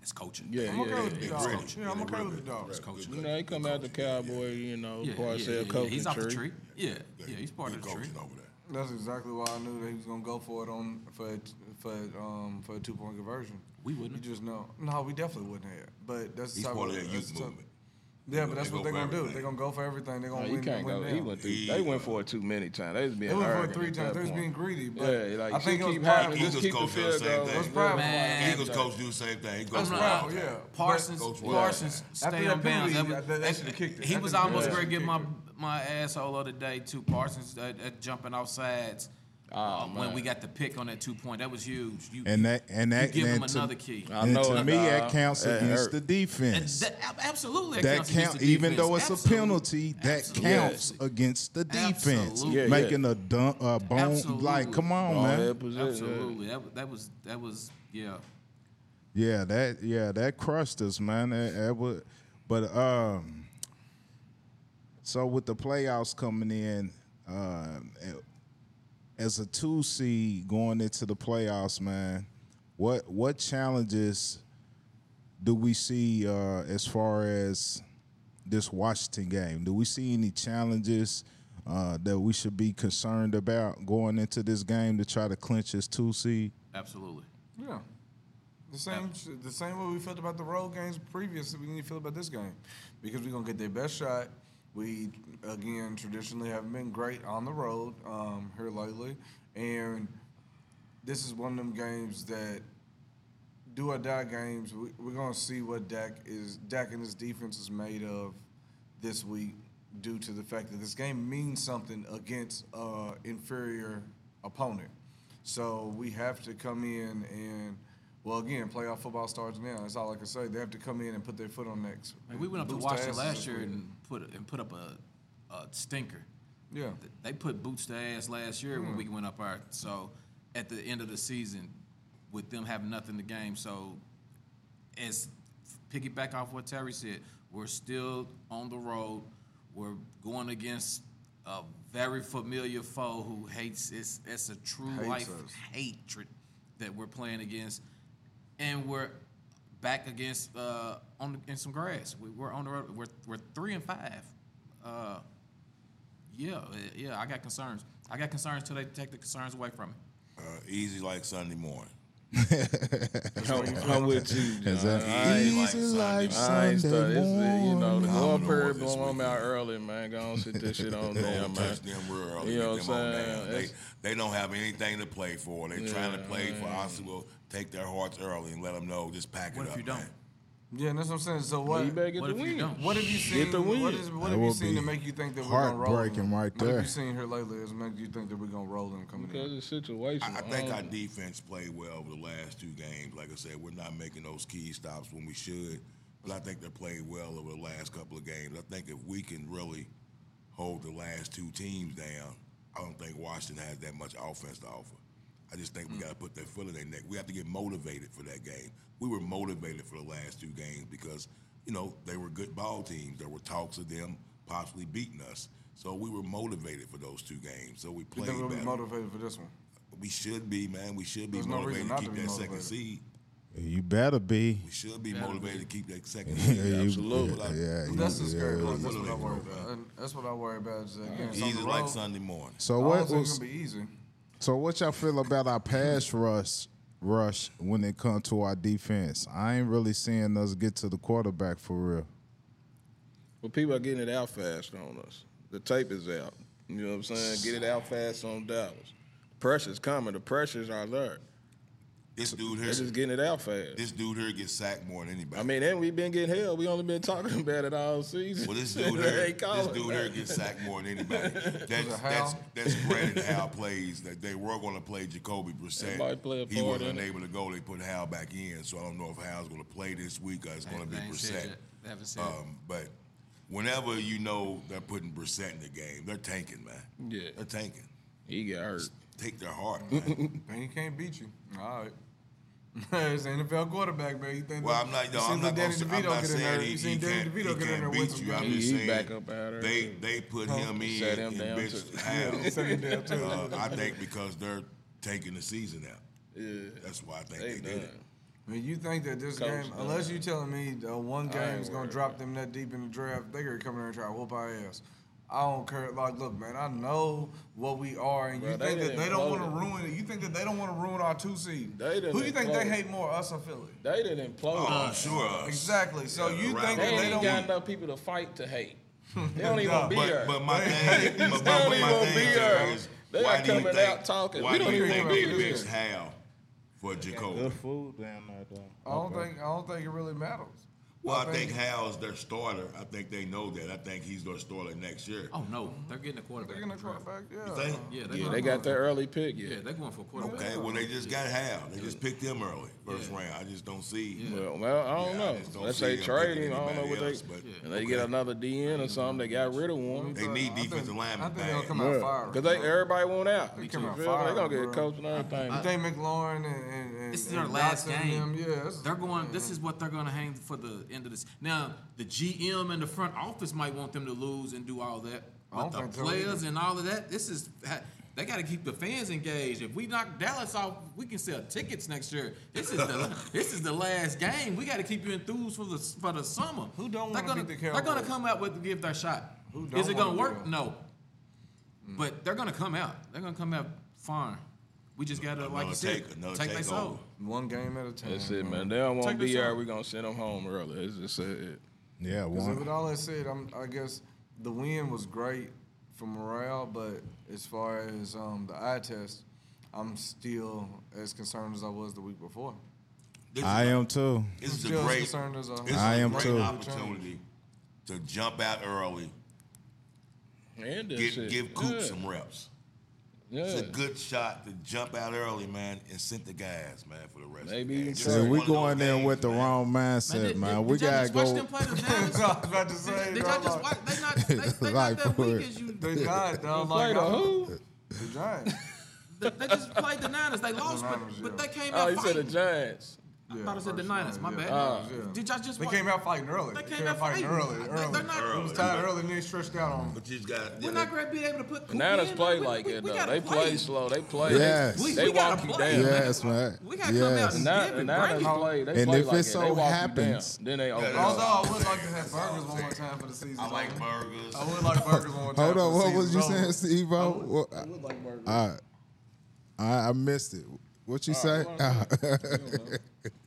It's coaching. Yeah, I'm okay yeah, with the They dogs. gritty. Yeah, I'm They okay real with the good. dogs. Good coaching. You know, he come out the Good coaching. Cowboy, you know, Yeah, part yeah, of yeah, coaching He's off the tree. tree. Yeah, yeah, he's part of the tree. coaching over there. That's exactly why I knew that he was gonna go for it on for for um for a two point conversion. We wouldn't. You just know. No, we definitely wouldn't have. But that's the He's type part of of that that's youth the type- movement. Yeah, but that's go what they're gonna do. They're gonna go for everything. They're gonna you win. can't win go. now. He went through. He- They went for it too many times. They was being They went for it three times. They was being greedy. But Yeah, like I think it keep was happening. pride. Just Eagles keep coach do the field same goal. thing. It was pride. Man. Eagles coach do the same thing. He goes That's for right. it. Yeah. Parsons, Coach Parsons, After stay on bounds. That they- they should've kicked it. He was almost penalty, ready to they get my my asshole of the day too. Parsons at, at jumping off sides. Uh, when we got the pick on that two point, that was huge. You, And that and that give him and to, another key. I and know to me, dog. that counts That against hurt. the defense. that, absolutely, that counts against count, the even defense. though it's a Absolutely. penalty, that Absolutely. counts against the defense. Absolutely. Yeah, yeah. Making a dump, uh, bone, Absolutely. like, come on, Ball man. head. Absolutely, that, that was that was yeah. Yeah, that yeah, that crushed us, man. That, that would, but um, so with the playoffs coming in, um, as a two seed going into the playoffs, man, what what challenges do we see uh, as far as this Washington game? Do we see any challenges uh, that we should be concerned about going into this game to try to clinch this two seed? Absolutely. Yeah. The same, the same way we felt about the road games previous, we need to feel about this game, because we're gonna get their best shot. We again traditionally haven't been great on the road um, here lately, and this is one of them games that do or die games. We, we're gonna see what Dak is Dak and his defense is made of this week, due to the fact that this game means something against uh, inferior opponent. So we have to come in and, well, again, playoff football starts now. That's all I can say. They have to come in and put their foot on next. Like, we went up to Washington last year and put and put up a, a stinker. yeah. They put boots to ass last year when hmm. we went up our so at the end of the season with them having nothing to game. So as piggyback off what Terry said, we're still on the road. We're going against a very familiar foe who hates it's it's a true Hates life us. hatred that we're playing against. And we're back against uh, on in some grass. We, we're on the road. We're we're three and five. Uh, yeah, yeah. I got concerns. I got concerns till they take the concerns away from me. Uh, easy like Sunday morning. I'm, I'm with you. Is John. that I ain't, like easy Sunday ain't Sunday started. It's, uh, you know, the morning? Lord Commodore period this blowing out early, man. Go on, sit this shit on They down, man. touch them real early. You know what I'm saying? They, they don't have anything to play for. They trying to Yeah, play for man. us. We'll take their hearts early and let them know. Just pack What it if up, you don't? man. Yeah, that's what I'm saying. So Well, what? you better get What the if win. don't? What have you seen? Get the win. What, is, what That have you seen to make you think that we're gonna roll? heartbreaking them? right What there. have you seen here lately that's make you think that we're gonna roll them coming Because in? it's situational. I, I think Um, our defense played well over the last two games. Like I said, we're not making those key stops when we should, but I think they played well over the last couple of games. I think if we can really hold the last two teams down, I don't think Washington has that much offense to offer. I just think we mm. got to put that foot in their neck. We have to get motivated for that game. We were motivated for the last two games because, you know, they were good ball teams. There were talks of them possibly beating us. So we were motivated for those two games. So we You played think we'll be motivated for this one? we should be, man. We should be There's motivated reason to keep to be that second motivated. seed. You better be. We should be motivated to keep that second Yeah, seed. you- Absolutely. Yeah, yeah, you- That's the scary yeah. part. That's What what I worry doing, about. And that's what I worry about. Is that again, it's on Easy like. Sunday morning. So what don't think was it's gonna be easy. So what y'all feel about our pass rush rush when it comes to our defense? I ain't really seeing us get to the quarterback for real. Well, people are getting it out fast on us. The tape is out. You know what I'm saying? Get it out fast on Dallas. Pressure's coming. The pressures are there. This dude They're here, just getting it out fast. this dude here gets sacked more than anybody. I mean, and we've been getting held. We only been talking about it all season. Well, this They dude here, ain't this calling dude here gets sacked more than anybody. That's it that's Howell? that's granted Howell plays that they were going to play Jacoby Brissett. They might play a he part wasn't in it. able to go. They put Howell back in, so I don't know if Howell's going to play this week or it's going to be They ain't said Brissett. yet. They haven't said. Um, but whenever you know they're putting Brissett in the game, they're tanking, man. Yeah. they're tanking. He got hurt. Take their heart, man. Man, he can't beat you. All right. It's an NFL quarterback, man. You think Well, that- I'm not. you no, I'm not, Danny gonna, DeVito I'm not get in saying he, he can't, he get in there can't with beat you. I'm games. just He- he saying back up they they put him in Set him and down bitched too. Hal. Set him down, too. Uh, I think because they're taking the season out. Yeah. That's why I think They they, did it. I mean, you think that this Coach game, done. unless you're telling me uh, one game is gonna drop them that deep in the draft, they gonna come in there and try to whoop our ass. I don't care. Like, look, man, I know what we are, and you Bro, they think that they don't want to ruin it. You think that they don't want to ruin our two seed. They done Who you think they hate more, us or Philly? They didn't implode. Oh, I'm sure. us. Exactly. So Yeah, you around think They that they even don't? got enough people to fight to hate. They don't even Nah, be But, there. but my thing, but, but, They don't but my even thing be Terry, They why are do you coming think, out talking. Why We do don't you even think know they about Howell for Jacoby? Good food down there, though. I don't think. I don't think it really matters. Well, I think Howell's their starter. I think they know that. I think he's their starter next year. oh no, they're getting a quarterback. They're gonna in the quarterback. Yeah. You think? Yeah, they're yeah, they got their early pick. Yeah, Yeah. they're going for a quarterback. Okay, well they just got Hal. They just picked him early, first round. I just don't see. Well, well, I don't Yeah, know. just don't Let's say them trade him. I don't know what they. else, but- and they get another DN or something. They got rid of one. They need I think- defensive linemen I think bad. they'll come out fire. Because they everybody want out. They You come out me? fire, They gonna get bro. coached and everything. You think McLaurin and, and, and This is their and last Dotson game. Them, yeah, this is- They're going. This is what they're going to hang for the end of this. Now, the GM and the front office might want them to lose and do all that, but the players and all of that. This is they got to keep the fans engaged. If we knock Dallas off, we can sell tickets next year. This is the this is the last game. We got to keep you enthused for the for the summer. Who don't wanna gonna beat the they're gonna come out with give their shot. Who Is don't is it gonna work? do it? No. Mm. But they're gonna come out. They're gonna come out fine. We just gotta, like you Another said, take- another take take their soul. one game at a time. That's it, man. They don't want Take to be this here. out. We gonna send them home early. It's just it. Yeah, Because with one. all that said, I'm, I guess the win was great for morale, but as far as um, the eye test, I'm still as concerned as I was the week before. This I is a- am too. This I'm is a great. concerned as I This is I a am great too. opportunity to jump out early, And give shit. give Coop yeah. some reps. Yeah. It's a good shot to jump out early, man, and send the guys, man, for the rest. Maybe of the game. can This See, is try. we one of those going there games, with the man. wrong Man, mindset, did, man. did, We did y'all gotta just watch go. them play the I was about to say, did y'all just watch? They not, They, they Like, not that weak as you. They not, dog. Play Like, the who? The Giants. They, they just played the Niners. They lost, but, Niners, but yeah. they came Oh, out you said the. Giants. I thought I said the Niners. My yeah, bad. Niners, yeah. Did y'all just They watch? came out fighting early. They They came came out out fighting fighting. early. They- early. they're not- It was tied early and they stretched out on them. But you just got. We're not going to be able to put. The Coop Niners in, play. We- like we- it we though. gotta They play slow. They play. Yes. We, They we gotta walk you play, down. man. Yes, man. We gotta come Yes. out The and Niners, give it. Niners Bring it. play. They And play if like it so they walk happens- you down. Then they open Although up. I would like to have burgers one more time for the season. I like burgers. I would like burgers one more time. Hold on, what was you saying, Steve? What- I would like burgers. I, I I missed it. What you say?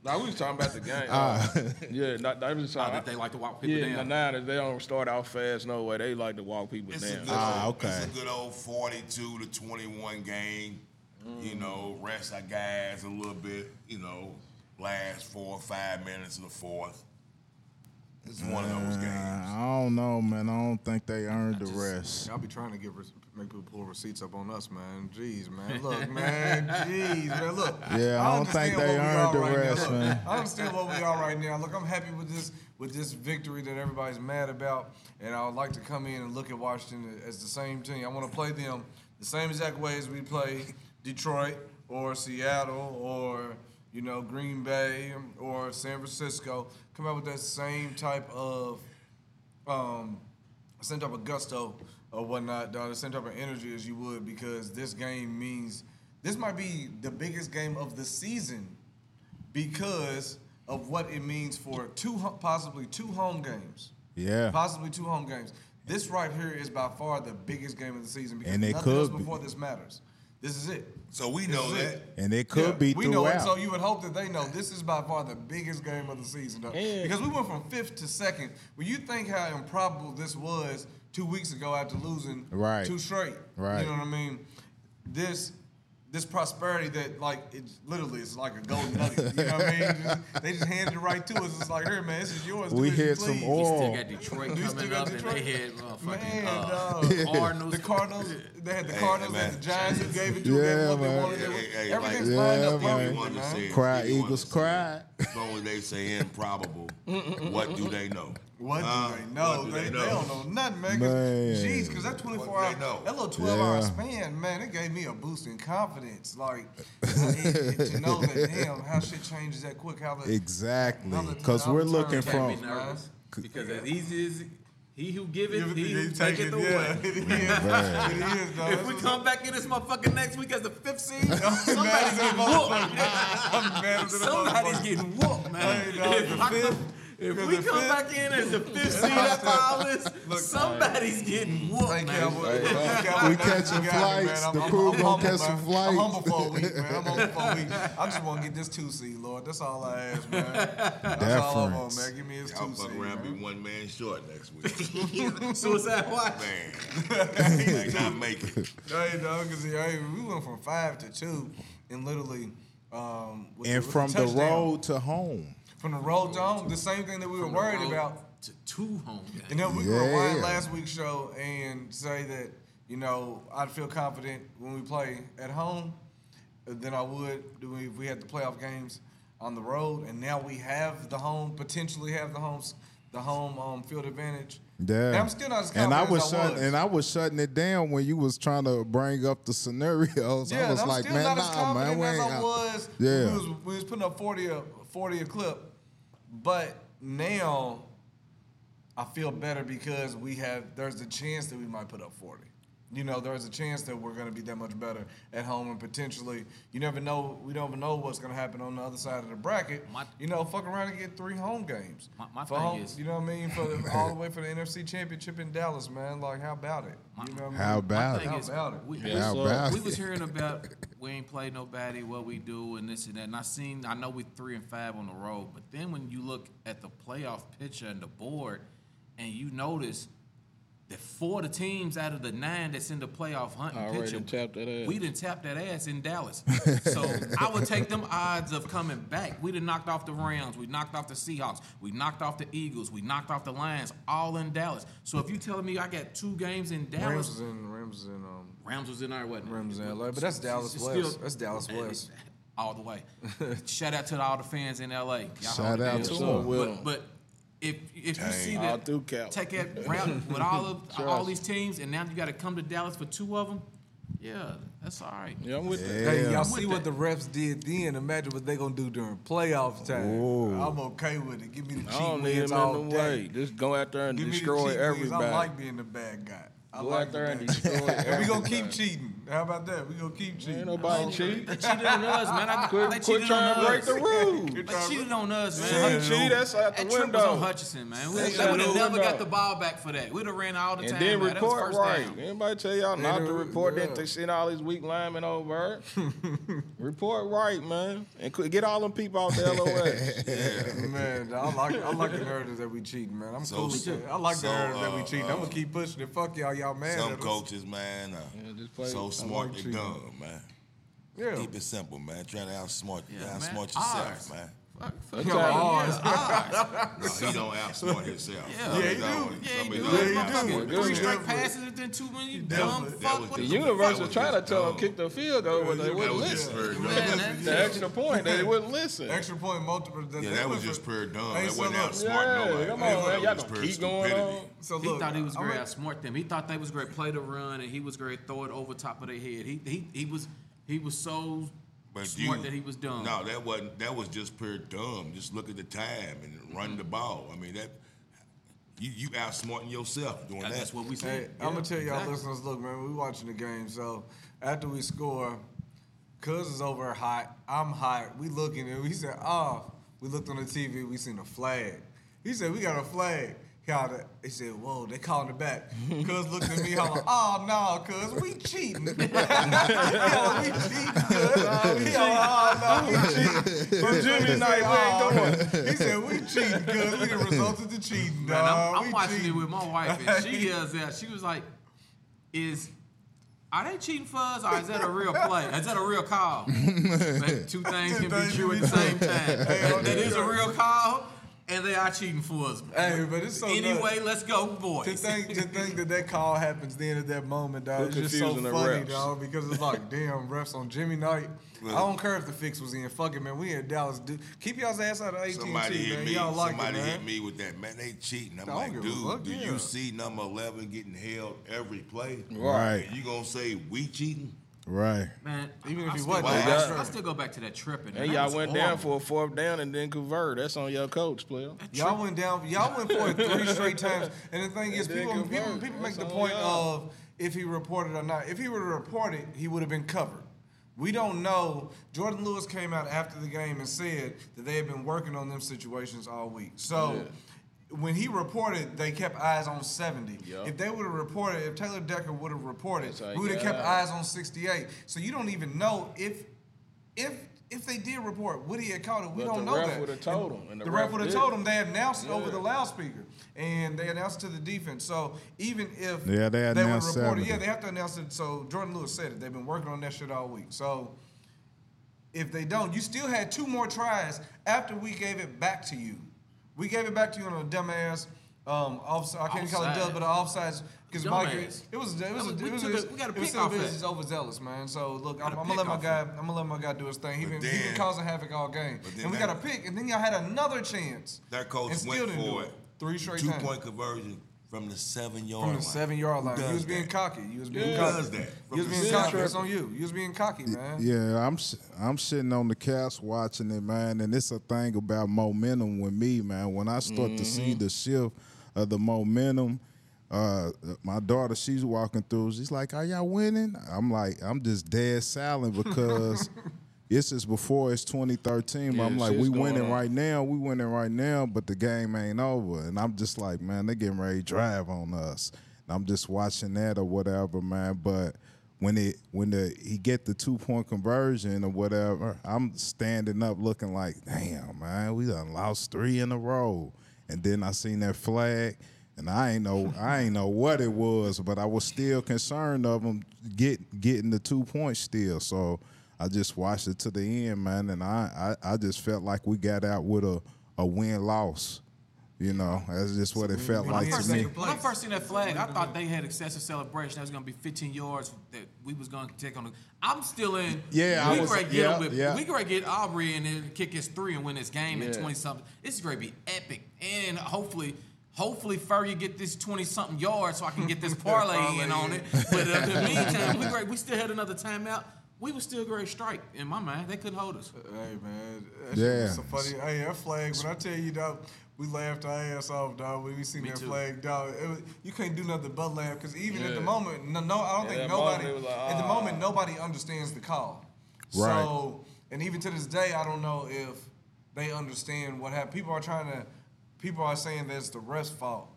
Now we was talking about the game. Uh, yeah, not, I was Oh, talking. that they like to walk people yeah, the down. Niners they don't start out fast no way. They like to walk people It's a down. good, Ah, old, okay. it's a good old 42 to 21 game. You know, rest our guys a little bit. You know, last four or five minutes of the fourth. It's one of those games. I don't know, man. I don't think they earned the rest. Y'all be trying to get rec- make people pull receipts up on us, man. Jeez, man. Look, man. Jeez, man. Look. Yeah, I don't think understand they what we earned are the right now. rest, Look, man. I understand what we are right now. Look, I'm happy with this with this victory that everybody's mad about, and I would like to come in and look at Washington as the same team. I want to play them the same exact way as we play Detroit or Seattle or you know Green Bay or San Francisco. Come out with that same type of um, same type of gusto or whatnot, dog, the same type of energy as you would because this game means this might be the biggest game of the season because of what it means for two possibly two home games. Yeah. Possibly two home games. This right here is by far the biggest game of the season because And it nothing else could be. before this matters. This is it. So we This know that. it. And it could Yeah, be we know it, throughout. so you would hope that they know this is by far the biggest game of the season, though. Yeah. Because we went from fifth to second. When you think how improbable this was two weeks ago after losing Right. two straight, Right. You know what I mean? This this prosperity that like it's literally is like a golden nugget. You know what I mean? Just- they just handed it right to us. It's like, here, man, this is yours. We do as you hit some please." oil. Still Oh. got Detroit You still coming got up, Detroit? and they had motherfucking Man, uh, dog. Cardinals. The Cardinals, they had the Hey, Cardinals, man. and the Giants who gave it to Yeah, them what man. they wanted. Hey, to hey, hey, Everything's like- lined Yeah, up man. perfectly, Wanted to man. Cry, if you wanted Eagles, cry. As long as they say improbable, what do they know? What do Huh? they know? Do they, they they don't know nothing, man. Cause, Man. Jeez, because that 24 What hour, know? that little 12 hour span, man, it gave me a boost in confidence. Like, it- it- to know that, damn, how shit changes that quick. How the, Exactly. Because we're looking turn from Can't goes, be man. nervous because as easy as he who giveth, Give it- he who you taketh take it, away. yeah. It is. It is, dog. If we come back in this motherfucker next week as the fifth seed, somebody's mad as a getting motherfucker. whooped. I'm mad as a Somebody's getting whooped, man. Hey, dog, if the I fifth- come- if we come fifth- back in as the fifth seed after all this, somebody's getting whooped, Hey, man. Cowboy. We Cowboy, catching you got me, flights. I'm- The crew I'm gonna humble, catch some man. flights. I'm humble for a week, man. I'm humble for a week. I just want to get this two seed, Lord. That's all I ask, man. That's all I want, man. Give me this Y'all two fuck seed. around, be one man short next week. Suicide watch. Man, he might not make it. Hey, dog, because hey, we went from five to two, and literally, um, with And with from the touchdown. road to home. From the road to home, the same thing that we were worried about. to two home games. And then we could Yeah. rewind last week's show and say that, you know, I'd feel confident when we play at home than I would do we- if we had the playoff games on the road. And now we have the home, potentially have the homes, the home um, field advantage. Yeah. And I'm still not as and I was as I shut, was. and I was shutting it down when you was trying to bring up the scenarios. yeah, I was I'm like, still man, not as nah, confident man, we as ain't I got- was. Yeah. we was, we was putting up 40 a 40 a clip, but now I feel better because we have. There's a chance that we might put up 40. You know, there's a chance that we're going to be that much better at home, and potentially, you never know. We don't know what's going to happen on the other side of the bracket. My- you know, fuck around and get three home games. My- my For thing home- is- you know what I mean, for the, all the way for the NFC Championship in Dallas, man. Like, how about it? You know what I mean? How about it? thing How is, about it? we, How we- about we it? was hearing about we ain't played nobody, what we do, and this and that. And I seen, I know we three and five on the road, but then when you look at the playoff picture and the board, and you notice that four of the teams out of the nine that's in the playoff hunting Already picture, tapped that ass. we didn't tap that ass in Dallas. so I would take them odds of coming back. We done knocked off the Rams, we knocked off the Seahawks, we knocked off the Eagles, we knocked off the Lions, all in Dallas. So if you telling me I got two games in Dallas, Rams was in Rams was in um Rams was in there, wasn't it? Rams in LA, but that's Dallas It's West. That's Dallas West. All the way. Shout out to all the fans in LA. Y'all Shout out to Yes, them. But, but if if you see that through Cal. take that route with all of all these teams, and now you got to come to Dallas for two of them. Yeah, that's all right. Yeah, I'm with that. Hey, y'all I'm see with what the refs did then. Imagine what they're gonna do during playoff time. Ooh. I'm okay with it. Give me the I cheat don't wins all in the day. way. Just go out there and Give me the destroy cheat wins. everybody. I like being the bad guy. I Go like out there the and destroy And we gonna keep cheating. How about that? We gonna keep cheating. Ain't nobody cheat. They cheated on us, man. I, Quit, they quit cheated trying on to break us. the rules. They cheated on us, Cheat, man. cheat, that's out the That trip was on window. Hutchinson, man. We, would have never window. got the ball back for that. We'd have ran all the And time. then man. That was report first right. down. Anybody tell y'all not to report yeah. that they send all these weak linemen over? report right, man. And get all them people out the LOS. yeah, Man, I like I like the narrative that we cheating, man. I'm So- cool with that. I like so, the narrative that we uh, cheating. I'm gonna keep pushing it. Fuck y'all, y'all mad Some coaches, man, uh, Yeah, just play- so I smart like they dumb, man. Yeah. Keep it simple, man. Try to outsmart, Yeah, man. outsmart yourself, Ours. man. Fuck, fuck That's y'all. all. No, he don't outsmart himself. Yeah. Some Yeah, he don't. do. Yeah, he do. Yeah, he do. Three himself. straight passes and then two when you dumb definitely. Fuck. was the the The universe was was trying to tell him uh, kick the field goal, but they wouldn't listen. just her, Man, dumb. that- The extra point, they wouldn't listen. Extra point, multiple. that- Yeah, that that was was just pure dumb. Hey, That so wasn't look- outsmart Yeah, nobody. come That on. Y'all just gonna keep going stupidity. on. So He thought he was great. gonna- I smart them. He thought they was great. Play the run, and he was great. Throw it over top of their head. He he he was he was so But smart you- that he was dumb. No, that wasn't. That was just pure dumb. Just look at the time and run the ball. I mean that. You you outsmarting yourself doing That- that. That's what we Hey, said. I'm gonna tell y'all exactly. listeners, look, man, we watching the game. So after we score, Cuz is over hot. I'm hot. We looking and we said, oh, we looked on the TV, we seen a flag. He said, we got a flag. He, called it, he said, whoa, they calling it back. Cuz looked at me, holler, oh no, cuz we cheating. He holler, we cheating, cuz. He holler, oh no, we cheating. For Jimmy night, we ain't oh. going. He said, we cheating, cuz we done resulted to cheating, Man, I'm, dog. I'm watching cheating. it with my wife, and she is that. She was like, "Is are they cheating for us, or is that a real play? Is that a real call? Like, two things can be true at the same time. That- that is a real call, and they are cheating for us. Hey, but it's so nuts. anyway, let's go, To boys. think, to think that that call happens then at that moment, dog, We're it's just so funny, refs. dog, because it's like, damn, refs on Jimmy night. I don't care if the fix was in. Fuck it, man. We in Dallas. Dude. Keep y'all's ass out of AT&T, Somebody hit man. me. Y'all like somebody it, man. hit me with that. Man, they cheating. I'm like, dude, fuck, do yeah. you see number eleven getting held every play? Right. You gonna say we cheating? Right. Man, Even if I he wasn't, go I still go back to that tripping. And That y'all was went down for a fourth down and didn't convert. That's on your coach, player. Y'all went down. Y'all went for it three straight times. And the thing is, It people, people, people make the point y'all. of if he reported or not. If he would have reported, he would have been covered. We don't know. Jourdan Lewis came out after the game and said that they had been working on them situations all week. So. When he reported, they kept eyes on 70. Yup. If they would have reported, if Taylor Decker would have reported, That's we would have get kept eyes. eyes on 68. So you don't even know if if if they did report, would he have caught it? We But don't the know ref that. would've told him, and the the ref ref would have told him. They announced it over the loudspeaker, and they announced it to the defense. So even if Yeah, they would announced report it, 70. yeah, they have to announce it. So Jourdan Lewis said it. They've been working on that shit all week. So if they don't, you still had two more tries after we gave it back to you. We gave it back to you on a dumbass um, offside. I can't call it dumb, Offside. but an offside because Mike. Dumbass. It was. It was. That a- was- we it was. took a- a- we got a it was pick off business overzealous, man. So look, I'm, a I'm gonna let my guy. that. I'm gonna let my guy do his thing. He But been, he been then- causing havoc all game, then and we that- got a pick, and then y'all had another chance. That coach and still went for it. it. Three straight Two times. point conversion from the seven yard From line. the seven yard line, you does was being that? cocky. You was being Who cocky. does that? You was being cocky. That's on you. You was being cocky, man. Yeah, I'm s- I'm sitting on the couch watching it, man, and it's a thing about momentum with me, man. When I start to see the shift of the momentum, uh, my daughter, she's walking through. She's like, "Are y'all winning?" I'm like, I'm just dead silent because this is before it's 2013. But Yeah, I'm like, we winning on. right now. We winning right now, but the game ain't over. And I'm just like, man, they getting ready to drive on us. And I'm just watching that or whatever, man. But when it when the he get the two point conversion or whatever, I'm standing up looking like, damn, man, we done lost three in a row. And then I seen that flag, and I ain't know I ain't know what it was, but I was still concerned of them get getting the two points still. So I just watched it to the end, man, and I I, I just felt like we got out with a a win loss. You know, that's just what it felt we like in to First me. seen- when I first seen that flag, I thought they had excessive celebration. That was gonna be 15 yards that we was gonna take on. The, I'm still in. Yeah, I we was- gonna get yeah, with, yeah. We gonna get Aubrey and then kick his three and win this game in 20 something. This is gonna be epic, and hopefully. Hopefully, Fergie get this twenty something yards so I can get this parlay in on it. But uh, in the meantime, we. We still had another timeout. We was still great strike in my mind. They couldn't hold us. Hey man, that Yeah. shit was so funny. Hey, that flag. When I tell you, dog, we laughed our ass off, dog. When we seen Me that too. flag, dog. It was, you can't do nothing but laugh because even at the moment, no, no I don't Yeah, think nobody. moment, it like, at the ah. moment, nobody understands the call. Right. So, and even to this day, I don't know if they understand what happened. People are trying to. People are saying that it's the refs' fault,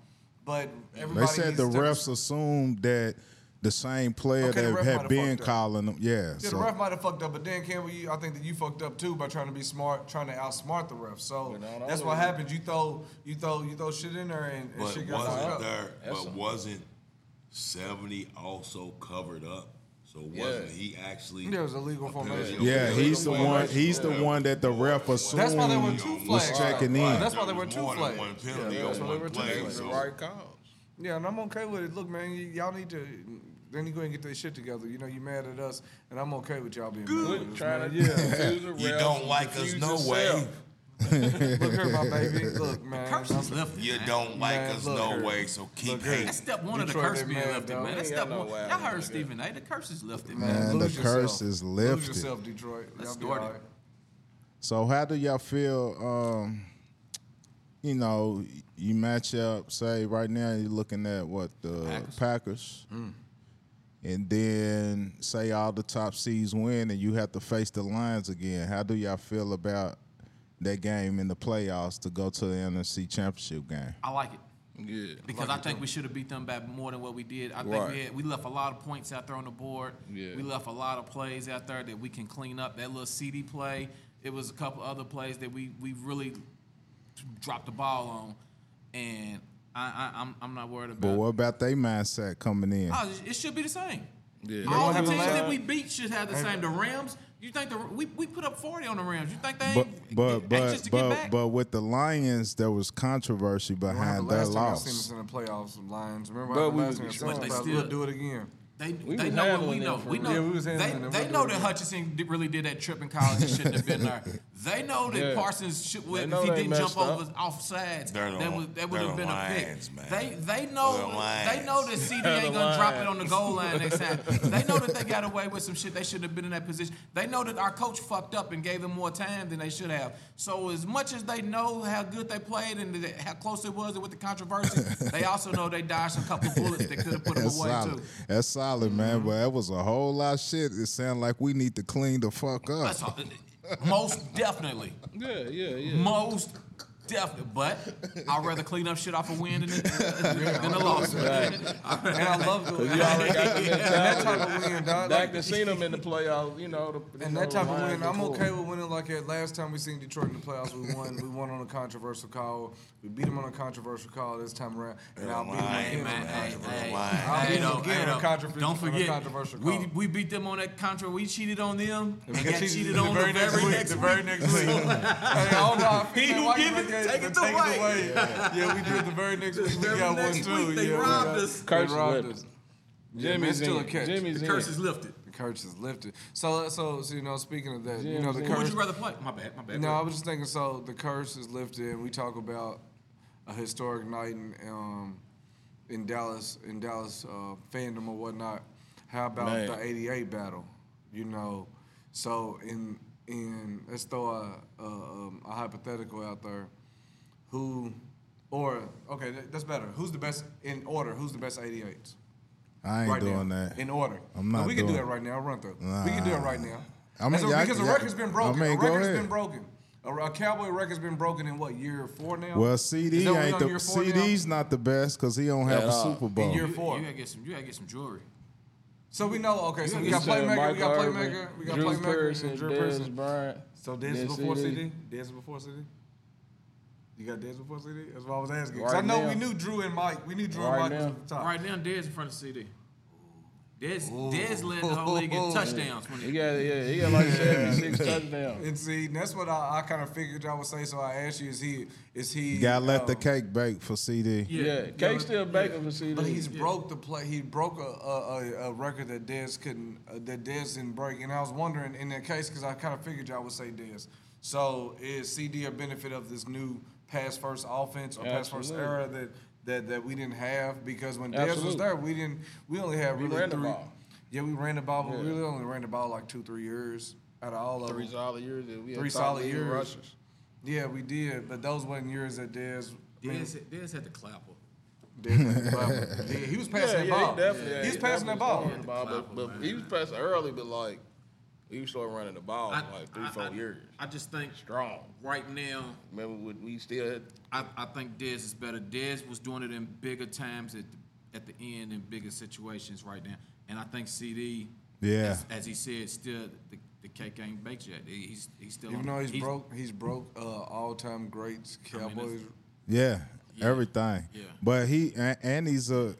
but everybody. They said needs the to- refs assumed that the same player Okay, that had been calling them, yeah. Yeah, so, the ref might have fucked up, but Dan Campbell, you, I think that you fucked up too by trying to be smart, trying to outsmart the ref. So But no, no, that's what happens. You throw, you throw, you throw shit in there, and, and But shit got fucked wasn't up. there? But a- wasn't seventy also covered up? So wasn't Yeah. he actually? Yeah, it was illegal a formation. penalty? yeah, he's the one. He's the one that the ref assumed That's why there were two was flags. checking in. That's why there were was two more than flags. One penalty Yeah, that's why there one were two flags. right calls. Yeah, and I'm okay with it. Look, man, y- y'all need to Then you go and get that shit together. You know, you mad at us, and I'm okay with y'all being mad at Good. us, Trying man. to Yeah. You don't like us no yourself. way. Look here, my baby. Look, man. Curse is lifted. You man. don't like Man, us no here. way, so keep Look here. hating. That's step one of the Detroit, curse being mad, lifted, dog. man. That's step no one. Y'all heard. Stephen A. The curse is lifted, Man, man. Man, the lose yourself. curse is Lose lifted. yourself, Detroit. Let's Y'all be start it. So how do y'all feel? Um, you know, you match up. Say right now you're looking at what the Packers. Packers, and then say all the top seeds win, and you have to face the Lions again. How do y'all feel about that game in the playoffs to go to the NFC Championship game? I like it. Yeah. Because I think we should have beat them back more than what we did. I think Right. we, had, we left a lot of points out there on the board. Yeah. We left a lot of plays out there that we can clean up. That little CeeDee play, it was a couple other plays that we, we really dropped the ball on. And I, I, I'm, I'm not worried about But what about their mindset coming in? Oh, it should be the same. Yeah. All the teams that we beat should have the same. The Rams, you think the we, we put up 40 on the Rams. You think they But ain't but anxious but to get but, back? but with the Lions, there was controversy Remember behind the that last time I seen us loss. in the playoffs, Lions. Remember But how we the was last time I destroying seen us them. in the playoffs? But We'll they do it again. They, We they know what we know. We know. Yeah, we was they they know that. Hutchinson really did that trip in college and shouldn't have been there. They know that Yeah. Parsons should, if he they didn't jump up. over off sides, They're that would that would have the been a Lions, pick. man. They they know the they know that CeeDee They're ain't gonna drop it on the goal line next time. They know that they got away with some shit. They shouldn't have been in that position. They know that our coach fucked up and gave them more time than they should have. So as much as they know how good they played and how close it was with the controversy, they also know they dodged a couple bullets that could have put them That's away solid. too. That's solid, man. Mm-hmm. But that was a whole lot of shit. It sounded like we need to clean the fuck up. That's all. Most definitely. Yeah, yeah, yeah. Most definitely. But I'd rather clean up shit off a win than, a- than a loss. And I love the You already got the that type of win, dog. Dak Like, done seen them in the playoffs, you know. The, and you that type of win, I'm before. okay with winning like that. Last time we seen Detroit in the playoffs, we won. We won on a controversial call. We beat them on a controversial call this time around, and I'll beat them again on a controversial. hey, Lions. I'll beat them again on a controversial. Don't forget, controversial we, call. we beat them on that contra. We cheated on them and We got got cheated, the on very the next week. The very next week. hey, I don't He who like give you it, gave- take it take away. Yeah, we did the very next week. We got one next too. they yeah, we robbed got- us. they Curse is robbed us. Jimmy's it's still in. a catch. Jimmy's The in. curse is lifted. The curse is lifted. So, so, so you know, speaking of that, you know, the Jim's in. Who would you rather play? My bad. My bad. No, I was just thinking. So the curse is lifted, and we talk about a historic night in um, in Dallas, in Dallas uh, fandom or whatnot. How about Man. the '88 battle? You know, so in in let's throw a, a, um, a hypothetical out there. Who, or okay, that- that's better. Who's the best in order? Who's the best '88s? I ain't right doing now, that. in order. I'm No, not we can do that it. right now. Run through. We can do it right now. I mean, That's a- y'all- because the y'all- record's been broken. I mean, a go record's ahead. been broken. A, a cowboy record's been broken in what year four now? Well, CeeDee that what we ain't the year four now? CeeDee's not the best because he don't have At a all. Super Bowl. In year You, four. you gotta get some. You gotta get some jewelry. So we know. Okay, so You we got You said playmaker. We got Irvin, playmaker. We got Drew playmaker. Pearson, and Drew Pearson. Bryant. So Dez then is before CeeDee. CeeDee. Dez is before CeeDee. You got Dez before CeeDee. That's what I was asking. 'Cause Right I know now. we knew Drew and Mike. We knew Drew Right and Mike was now. at the top. Right now, Dez in front of CeeDee. Dez, Dez led the whole league in touchdowns when He he got yeah, he got like seventy six touchdowns. And see, that's what I, I kind of figured y'all would say. So I asked you: Is he? Is he? You gotta let the um, cake bake for CeeDee. Yeah, Cake still baking for CeeDee. But he's broke the play. He broke a, a, a, a record that Dez couldn't, uh, that Dez didn't break. And I was wondering in that case because I kind of figured y'all would say Dez. So is CeeDee a benefit of this new pass first offense or pass first Absolutely. era that, that that we didn't have? Because when Dez was there, we didn't. We only had We really ran the three. ball. Yeah, we ran the ball, but we really only ran the ball like two, three years out of all of three them. solid years. that we had Three top solid years. rushers. Yeah, we did, but those wasn't years that Dez. I mean, Dez, Dez had the clapper. Yeah, he was passing Yeah, that yeah, ball. he definitely. He's he passing that ball. definitely the ball, but, but he was passing early, but like we started running the ball I- like three, I- four I- years. I just think Strong. right now, Remember, when we still had I, I think Dez is better. Dez was doing it in bigger times at the, at the end in bigger situations right now, and I think CeeDee, Yeah. as, as he said, still the, the cake ain't baked yet. He's he's still Even on, though he's, broke, he's broke uh, all-time greats, I mean, Cowboys. Yeah, Yeah. everything. Yeah. But he and, and he's a.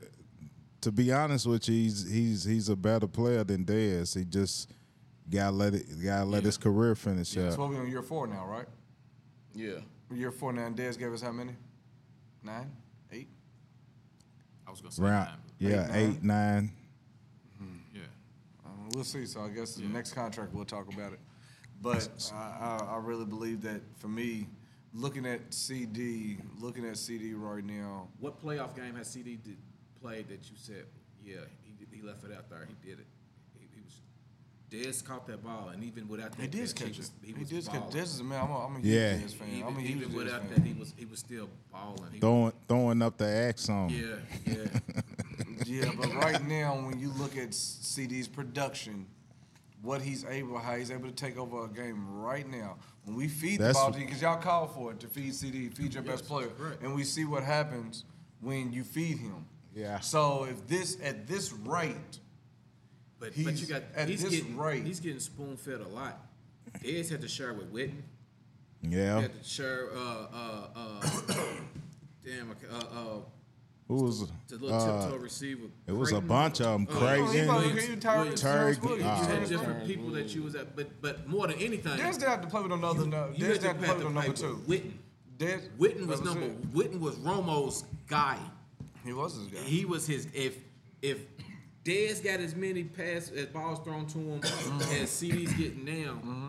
To be honest with you, he's he's he's a better player than Dez. He just gotta let it gotta let Yeah. his career finish That's up. what we on year four now, right? yeah. Year four now. And Dez gave us how many? Nine, eight, I was gonna say Round nine. yeah, Eight, eight, nine. Mm-hmm, uh, we'll see. So I guess the next contract we'll talk about it. But I, I, I really believe that for me, looking at CeeDee, looking at CeeDee right now, What playoff game has CeeDee did, played that you said, yeah, he, he left it out there, he did it. He, he Dez caught that ball, and even without that, he did catch, catch he it. was, He, he was did catch. balling. This is man. I'm a, I'm a Yeah. huge Dez fan. Even, I'm a huge even without fan. that, he was he was still balling. He, Throwing throwing up the axe on. yeah, yeah. Yeah, but right now, when you look at CeeDee's production, what he's able, how he's able to take over a game right now. When we feed That's- the ball to because y'all call for it to feed CeeDee, feed your best player, correct. and we see what happens when you feed him. Yeah. So if this at this rate, But but you He's- got at he's this getting rate- he's getting spoon fed a lot. Dez had to share with Witten. Yeah. He had to share. Uh, uh, uh, damn, uh, uh, Who was the little uh, tiptoe receiver. It was a bunch of them. Oh, oh, he Crazy. probably Williams, he Williams. Terry- Williams. uh, You had different people that you was at, but but more than anything, Dez didn't have to play with another. no, you Dez had didn't have to play with number two. Witten. Dez, Witten was number. it. Witten was Romo's guy. He was his guy. He was his. If if Dez got as many pass as balls thrown to him mm-hmm. as CeeDee's getting now, mm-hmm.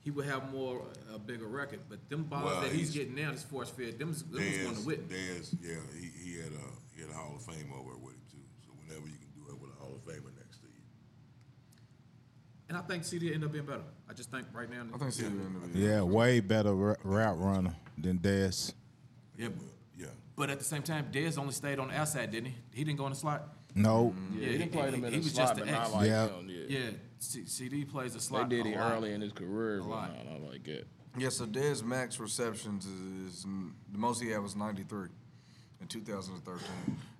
he would have more a bigger record. But them balls Well, that he's, he's- getting now, this force fed, them, them was going to Dez, Witten. Dez, yeah, he, he had a he had a Hall of Fame over with him too. So whenever you can do it with a Hall of Famer next to you, And I think CeeDee end up being better. I just think right now. I think CeeDee will end up being- Yeah, way better ru- route runner than Dez. Yeah, yeah. but at the same time, Dez only stayed on the outside, didn't he? He didn't go in the slot. No. Yeah, mm-hmm. Yeah, he didn't play them in he the was slot, just but the not like Yeah. Oh, him. Yeah. Yeah, C- CeeDee plays the They did it early in his career, A but lot. not, not like that. Yeah, so Dez max receptions is, is the most he had was 93 in 2013.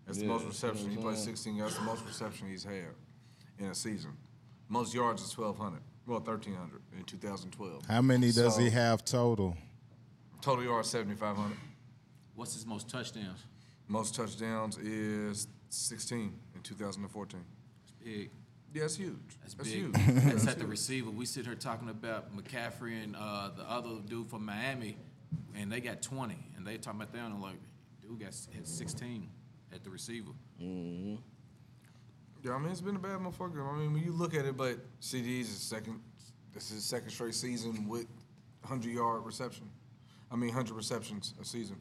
That's the most reception. He played 16 yards. The most reception he's had in a season. Most yards is 1,200. Well, 1,300 in 2012. How many does So, he have total? Total yards 7,500. What's his most touchdowns? Most touchdowns is 16 in 2014. It's big. Yeah, that's huge. That's, That's, big. huge. That's at the receiver. We sit here talking about McCaffrey and uh, the other dude from Miami, and they got 20. And they talking about them, and like, dude got had 16 at the receiver. Mm. Yeah, I mean it's been a bad motherfucker. I mean when you look at it, but CeeDee's his second. This is his second straight season with hundred yard reception. I mean hundred receptions a season.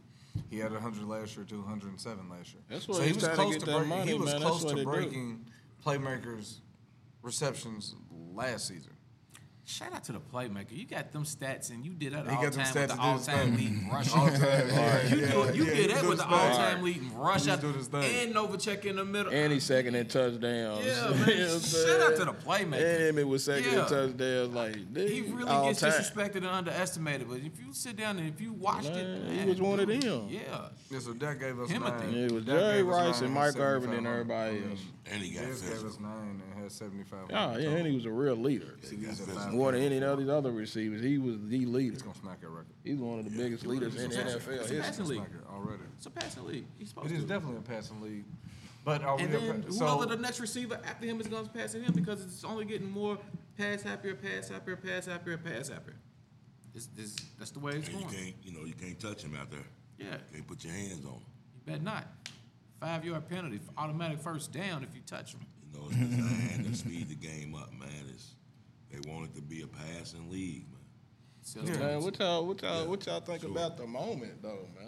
He had hundred last year to 107 last year. That's what so he was to close to that breaking. money, he was man. Close to they do. breaking playmakers receptions last season. Shout out to the playmaker. You got them stats, and you did that He all got them time stats with the all did his time thing. leading rush. All time, yeah, You, yeah, do, you yeah, did that with the all time leading rush out, do his thing. and Novacek in the middle. And he's second in touchdowns. Yeah, You know man. what I'm Shout out to the playmaker. And it was second Yeah. in touchdowns. Like He really all gets time. disrespected and underestimated, but if you sit down and if you watched Man, it, he was one of them. Yeah, Yeah, so that gave us Timothy. nine. Yeah, it was Dak Jerry Rice and Mike Irvin and everybody else. And he got gave us nine and had 75. Oh yeah, and he was a real leader. CeeDee's at five. More than any of these other receivers, he was the leader. He's gonna smack that record. He's one of the biggest leaders in the NFL it's a passing league. Already. It's a passing league. He's supposed It is to. definitely a passing league. But are And we a then whoever so, the next receiver after him is going to pass to him because it's only getting more pass happier, pass happier, pass happier, pass happier. It's, it's, that's the way it's And you can't, you know, you can't touch him out there. Yeah, You can't put your hands on him. you better not. Five yard penalty, automatic first down if you touch him. You know, it's designed to speed the game up, man. It's, they want it to be a passing league, man. So, Man, what y'all, what y'all, Yeah, what y'all think sure. about the moment though, man?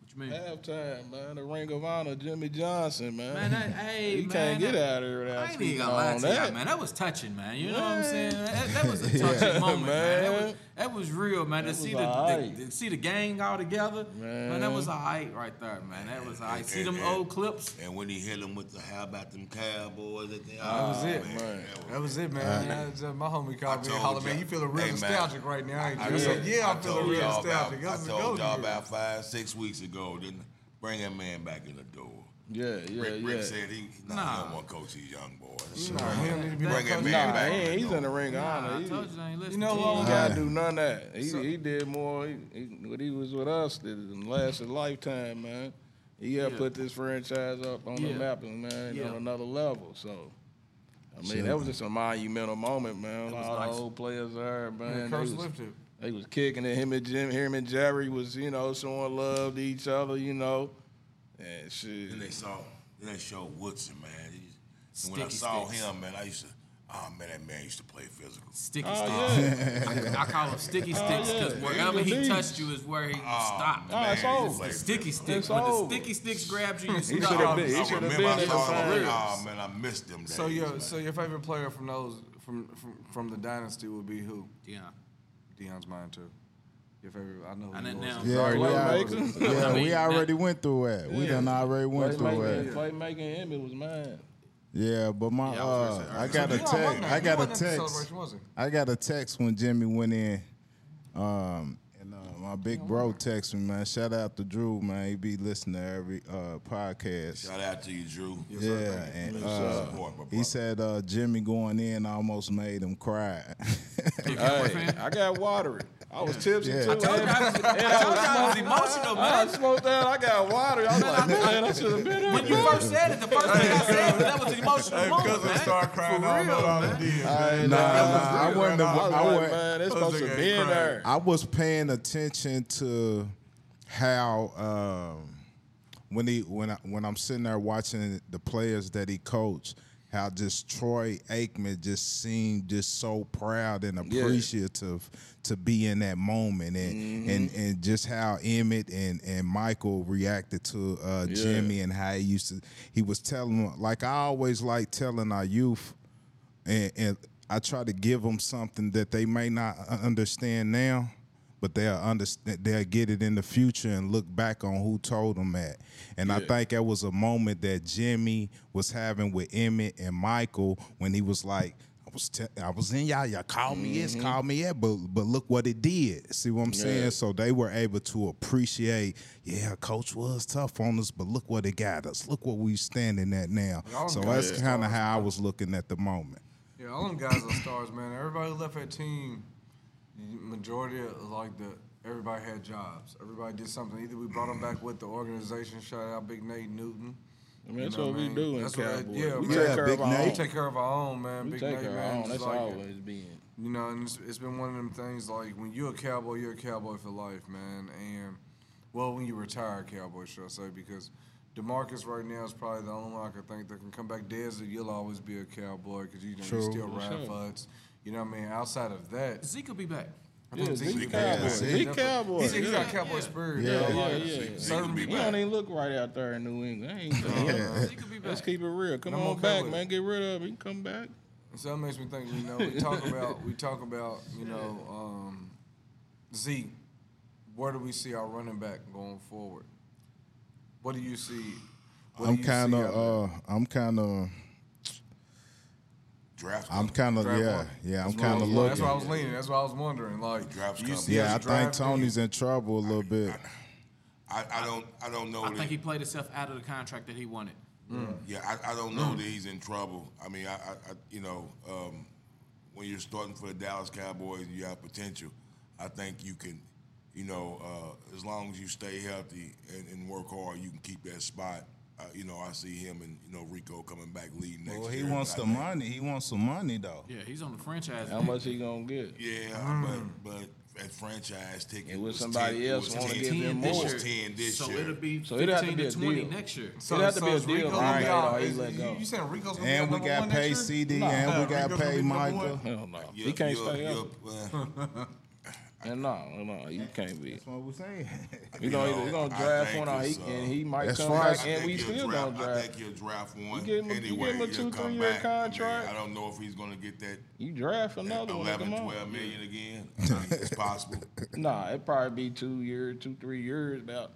What you mean? Halftime, man. The Ring of Honor, Jimmy Johnson, man. Man, that, hey, you man, can't get that- out of here without I ain't even speaking gonna lie on to y'all, that. man. That was touching, man. You know what I'm saying? That, that was a touching moment, man. That was, man. That was real, man. That to see the, alright. the, to see the gang all together, man. that Man. was alright right there, man. That was alright. See them and- old clips? And when he hit him with the how about them cowboys at the that was it, man. That was it, man. That's, uh, my homie called me and hollered, man, y'all- feeling real Hey, man, nostalgic right now, ain't you? I, I said, yeah, I'm I feeling told real y'all nostalgic. About, I told y'all about five, six weeks ago, didn't Bring that man back in the door. Yeah, yeah, Rick, yeah. Rick said he, nah, Nah. he don't want to coach these young boys. Nah, he don't need to be Bring that that man Nah, back. he in ain't- the he's in the Ring of Nah, Honor. I told you I ain't listening. You know to what? he you. gotta do none of that. He, he did more. He, he, what he was with us did it last a lifetime, man. He helped Yeah. put this franchise up on the map, and man, Yeah. on another level. So, I mean, that was just a monumental moment, man. It was All nice. the old players there, man. Man, they curse was- lifted. They was kicking it. Him and Jim, him and Jerry was, you know, showing love to each other, you know. And shit. Then they saw, then they showed Woodson, man. He- and when I saw sticks. him, man, I used to, Oh man, that man used to play physical. Sticky Oh, sticks. yeah. I, I call him sticky oh, sticks because yeah. wherever he touched you is where he oh, stopped. Oh, it's Man, he over. played Sticky physical. sticks. When the sticky sticks grabbed you, you He stopped. should've been- he I should've remember I been saw him. the Oh man, I missed them days. So your man. so your favorite player from those from from, from the dynasty would be who? Yeah. Deion's mine too. Your favorite? I know. Who I know now. Yeah, we, Playmaker. yeah, I mean, we already went through that. We done already went through Playmaking, that. playmaking him, it was mine. Yeah, but my Yeah, I uh, I alright. got a text. I got a wasn't at the text. celebration, was he? I got a text when Jimmy went in. Um, and uh, my big bro texted me, man. Shout out to Drew, man. He be listening to every uh, podcast. Shout out to you, Drew. Yeah, and Yes, uh, sir. Support, my he said uh, Jimmy going in almost made him cry. You a Cowboy Hey. I got watery. I was tipsy Yeah. too. I I told you I was, I told you I was emotional, I smoked that. I got water. I was like, man, I should have been there. When you first said it, the first thing I said was that was an emotional moment, man. crying, For real, man. Hey, Nah, that was nah, I wasn't- I was I like, wasn't- man, it's supposed to be in there. I was paying attention to how um, when he when I, when I'm sitting there watching the players that he coached, how just Troy Aikman just seemed just so proud and appreciative to be in that moment, and and, and just how Emmitt and, and Michael reacted to uh, Jimmy and how he used to. He was telling like I always like telling our youth and, and I try to give them something that they may not understand now, but they'll understand. They'll get it in the future and look back on who told them that. And I think that was a moment that Jimmy was having with Emmitt and Michael when he was like. I was, te- I was in y'all. Y'all called me this, mm-hmm. called me that, but but look what it did. See what I'm saying? So they were able to appreciate. Yeah, coach was tough on us, but look what it got us. Look what we standing at now. Y'all So that's kind of how I was looking at the moment. Yeah, all them guys are stars, man. Everybody left that team, the majority of like the everybody had jobs. Everybody did something. Either we brought them back with the organization. Shout out Big Nate Newton. I mean, that's You know what we I do in That's what Cowboys. yeah, we man. take Yeah, care Big of our Nate. We own. take care of our own, man. We Big take Nate, care of our man. own. That's like, always being. You know, and it's, it's been one of them things like when you're a cowboy, you're a cowboy for life, man. And well, when you retire, cowboy, should I say? Because Demarcus right now is probably the only one I can think that can come back. Desert, you'll always be a cowboy because you know you still ride sure. fuds. You know what I mean? Outside of that, Zeke will be back. I Yeah, Zeke Zeke Cowboy. Cowboy. Zeke Cowboy. He's, he's got cowboy yeah. spirit. Yeah, dog. Yeah, yeah. Zeke certain- be He back. don't even look right out there in New England. I ain't Zeke will be back. Let's keep it real. Come I'm on back, man. Get rid of him. He can come back. So that makes me think. You know, we talk about we talk about you know um, Zeke. Where do we see our running back going forward? What do you see? What I'm kind of, uh, I'm kind of, Draft. I'm kind of, yeah, one. yeah, I'm That's where I kind of was- That's why I was leaning. That's why I was wondering. Like, Draft's do you see Yeah, I think Tony's in trouble a little bit. I, I don't I don't know. I that- think he played himself out of the contract that he wanted. Yeah, I, I don't know that he's in trouble. I mean, I, I, I you know, um, when you're starting for the Dallas Cowboys and you have potential, I think you can, you know, uh, as long as you stay healthy and, and work hard, you can keep that spot. Uh, you know, I see him and you know Rico coming back leading next year. Well, year. he wants I the think- money. He wants some money though. Yeah, he's on the franchise. How much he gonna get? Yeah, but but at franchise ticket, And would was somebody 10 it else was wanna 10 give him it was more? 10 this so year. it'll be So 15 it'd have to be to a 20 deal. next year. So, It'd have to so be a is deal Rico if gonna he be made out- all he let go. You, you saying Rico's gonna And be we number got one paid next year? CD, and we Rico's got gonna paid be number Michael. one. Hell no. You're- He can't you're- stay you're, up. And no, no, you can't be. That's what we're saying. You know, know, he's gonna draft one, or he, uh, and he might That's come back, I and we still draft, gonna I draft. think he'll draft one give him a- you anyway. give him a two, three year back. I mean, contract. I don't know if he's gonna get that You draft another one. 11, Come on. 12 million again. I think it's possible. Nah, it'd probably be two years, two, three years, about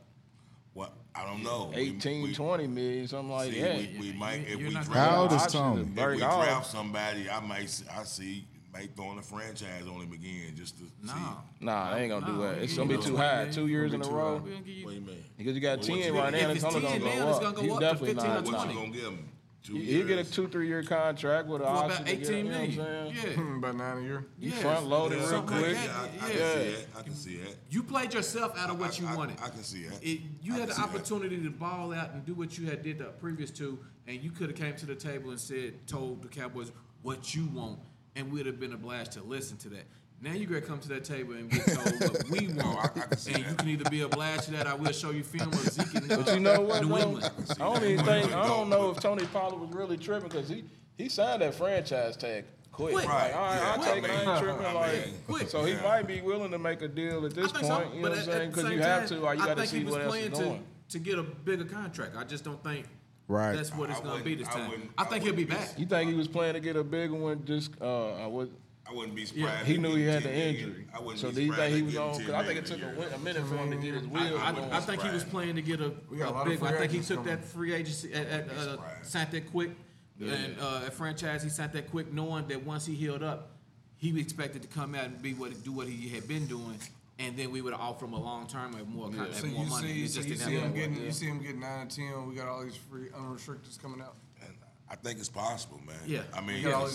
What I don't know. We- 18, we, 20 million, something like see, that. we, we might if we draft, How old is Tony? if we draft somebody, I might I see might throw in a franchise on him again just to No. see. Nah, I ain't gonna do that. It's gonna be too high. million. Two years in a Gonna be too row. We're gonna give you- What do you mean? Because you got Well, 10 right now, and it's it's only 10 gonna go up. gonna go He's up to definitely 15 not. What you gonna give him? Two He- get a two, three year contract with an For option about to get, 18 you know what I'm Yeah. About nine a year. You Yeah. front loaded Yeah, real quick. that. Yeah, I, I Yeah. can see that. I can see that. You played yourself out of what you I- I- wanted. I can see that. It, you I had the see that. opportunity to ball out and do what you had did the previous two, and you could have came to the table and said, told the Cowboys what you want, and we'd have been obliged to listen to that. Now you gotta come to that table and get told what we want, I, I and you can either be obliged to that. I will show you film of Zeke But you know what? New? England. I don't even think I don't know if Tony Pollard was really tripping because he he signed that franchise tag quick. right? I take tripping. Quick. so he might be willing to make a deal at this point. so, you know what I'm at, saying? the Because same you have time, to, or you I got to think see he was what else is playing to, to get a bigger contract. I just don't think Right. That's what it's gonna be this time. I, I think he'll be, be back. You think he was planning to get a bigger one? Just uh, I would. I wouldn't be surprised. Yeah, he knew he had the injury. I wouldn't so you think he was on? Because I think it took a, a, minute for him to get his wheel. I, I, I think he was playing to get a, a big. I think he took coming. that free agency at, at uh, signed that quick, yeah. and uh, a franchise he signed that quick, knowing that once he healed up, he expected to come out and be what do what he had been doing, and then we would offer them a long term with more yeah. so more money. See, so you see him getting you see him getting nine and ten. We got all these free unrestricteds coming out. And I think it's possible, man. Yeah, I mean, yeah. all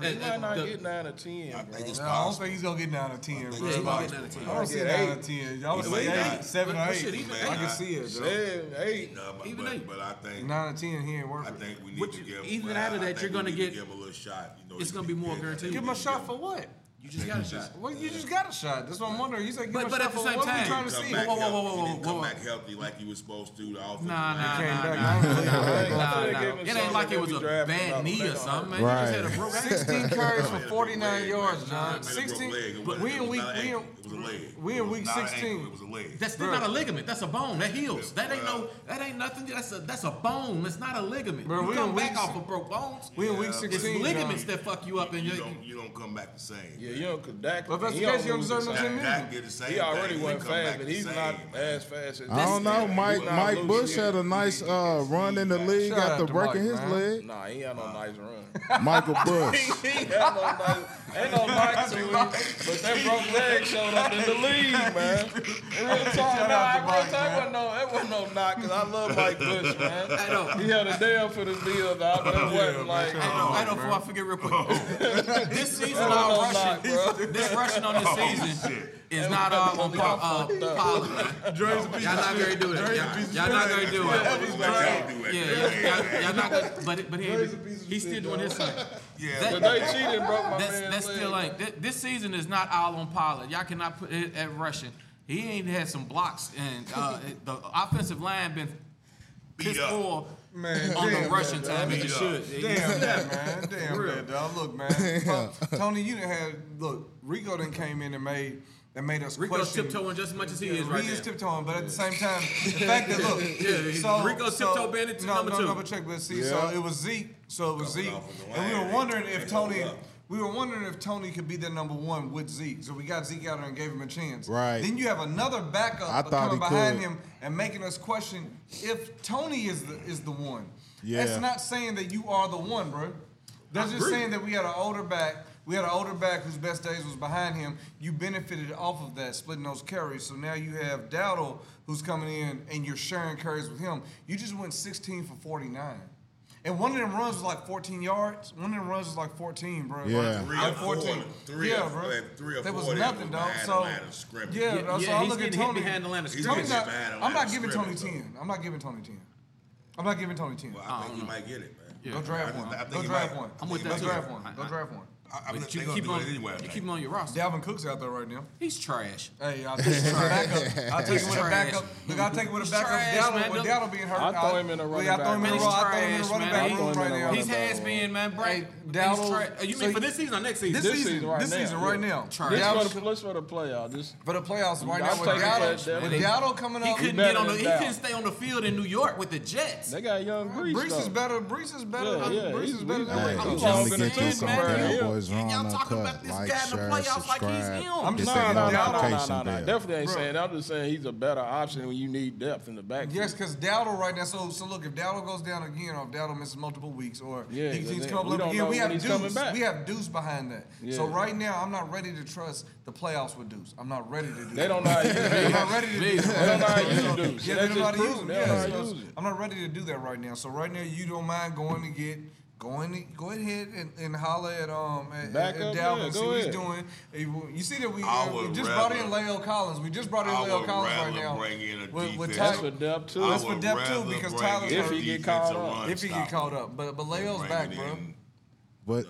might not get nine or ten. I think it's no, possible. I don't think he's gonna get nine or ten. I gonna ten. I don't see nine or ten. Y'all say eight, seven or eight. I can see it. Seven, eight, even eight. But I think nine or ten, he ain't working. I think we need to give. Even out of that, you're gonna get give him a little shot. It's gonna be more guaranteed. Give him a shot for what? You just got a shot. Well, you just got a shot. That's what I'm wondering. He's like, but, but at the same time, trying to see. Whoa, whoa, whoa, whoa, whoa, Come back healthy like you were supposed to. The nah, nah, nah, nah, nah, It ain't like it was a bad knee or something, man. Right. You just had a 16 carries for 49 yards, John. 16. But we in week we in we in week 16. It was a leg. That's not a ligament. That's a bone. That heals. That ain't no. That ain't nothing. That's a that's a bone. That's not a ligament. Bro, we come back off of broke bones. We in week 16. It's ligaments that fuck you up, and you don't come back the same. Yeah, young because Dak. But that's the case, you understand what I'm saying? get the same He already went fast, but he's not as fast as. I don't know. Mike Mike Bush had a nice uh, run in the league after breaking his leg. Nah, he had no nice run. Michael Bush. he had no nice. Ain't no Mike to but that broke leg showed up in the league, man. In real talk, nah, that wasn't no, that wasn't no knock because I love Mike Bush, man. I know. He had a deal for this deal, though. but it wasn't like. I know. Oh, I know. Before I forget real quick, this season I rushed. This rushing on this season is not uh, on par. Uh, par Dre's a piece y'all not gonna do it. Y'all, y'all not gonna do it. Yeah, y'all not gonna. But but he he's still doing his thing. Yeah, that, they cheated, bro. my That's, that's still like this season is not all on Pollard. Y'all cannot put it at rushing. He ain't had some blocks, and uh, the offensive line been piss poor man, on damn, the Russian man, time as should. Damn that, man. Damn that, dog. Look, man. Fuck, Tony, you didn't have look. Rico then came in and made and made us Rico's question. tiptoeing just as much as he yeah, is right He is tiptoeing, but at the same time, the fact that look, yeah, so, Rico's so, tiptoe bandit to no, number no, two. No, double check, but see, yeah. so it was Zeke, so it was Coming Zeke, and we were wondering if Tony we were wondering if Tony could be the number one with Zeke. So we got Zeke out there and gave him a chance. Right. Then you have another backup coming behind could. him and making us question if Tony is the is the one. Yeah. That's not saying that you are the one, bro. That's I just agree. saying that we had an older back. We had an older back whose best days was behind him. You benefited off of that, splitting those carries. So now you have Dowdle who's coming in and you're sharing carries with him. You just went 16 for 49. And one of them runs was like 14 yards. One of them runs was like 14, bro. Yeah. Three or 14. Four, three yeah, bro. And three or there was nothing, dog. So, scrimmage. yeah, yeah, so yeah, I look at Tony. Behind the line of. Not, I'm not giving Tony 10. I'm not giving Tony 10. I'm not giving Tony 10. Well, I, I think you might get it, man. Yeah. Go draft one. Go draft one. I'm with that. Go draft one. Go draft one. I, I mean, you keep on, anyway, you keep him on your roster. Dalvin Cook's out there right now. He's trash. Hey, I'll take him with a backup. I take him with a backup. Look, I'll take him with a backup. Dalvin, with Dalvin being hurt. I'll throw him in a running back. I'll throw him in a running back. He's has been, man. Bright. Dalvin. Oh, you mean for this season or next season? This season. This season right now. Trash. Let's for the playoffs. For the playoffs right now. With Dalvin coming up. He couldn't stay on the field in New York with the Jets. They got young Breece. Breece is better. Breece is better. Breece is better. I'm just saying, man always wrong. Y'all talking about this like, guy in the share, playoffs like he's him. I'm just saying, no, no, no, no, no, Definitely ain't saying. I'm just saying he's a better option when you need depth in the back. Yes, because Dowdle right now. So, so look, if Dowdle goes down again, or if Dowdle misses multiple weeks, or yeah, he, he's come up again, we have Deuce. We have Deuce behind that. So right now, I'm not ready to trust the playoffs with Deuce. I'm not ready to do. They don't know. I'm not ready to. They don't know how. Yeah, they don't know how to use him. I'm not ready to do that right now. So right now, you don't mind going to get Go in, go ahead and, and holler at um at, Back at, Dalvin, see what ahead. he's doing. You see that we, uh, we just rather, brought in La'el Collins. We just brought in La'el Collins right now. Bring in a with, with That's for depth too. That's for depth too because Tyler's if he get called up. If he get called up, but but La'el's back, bro. But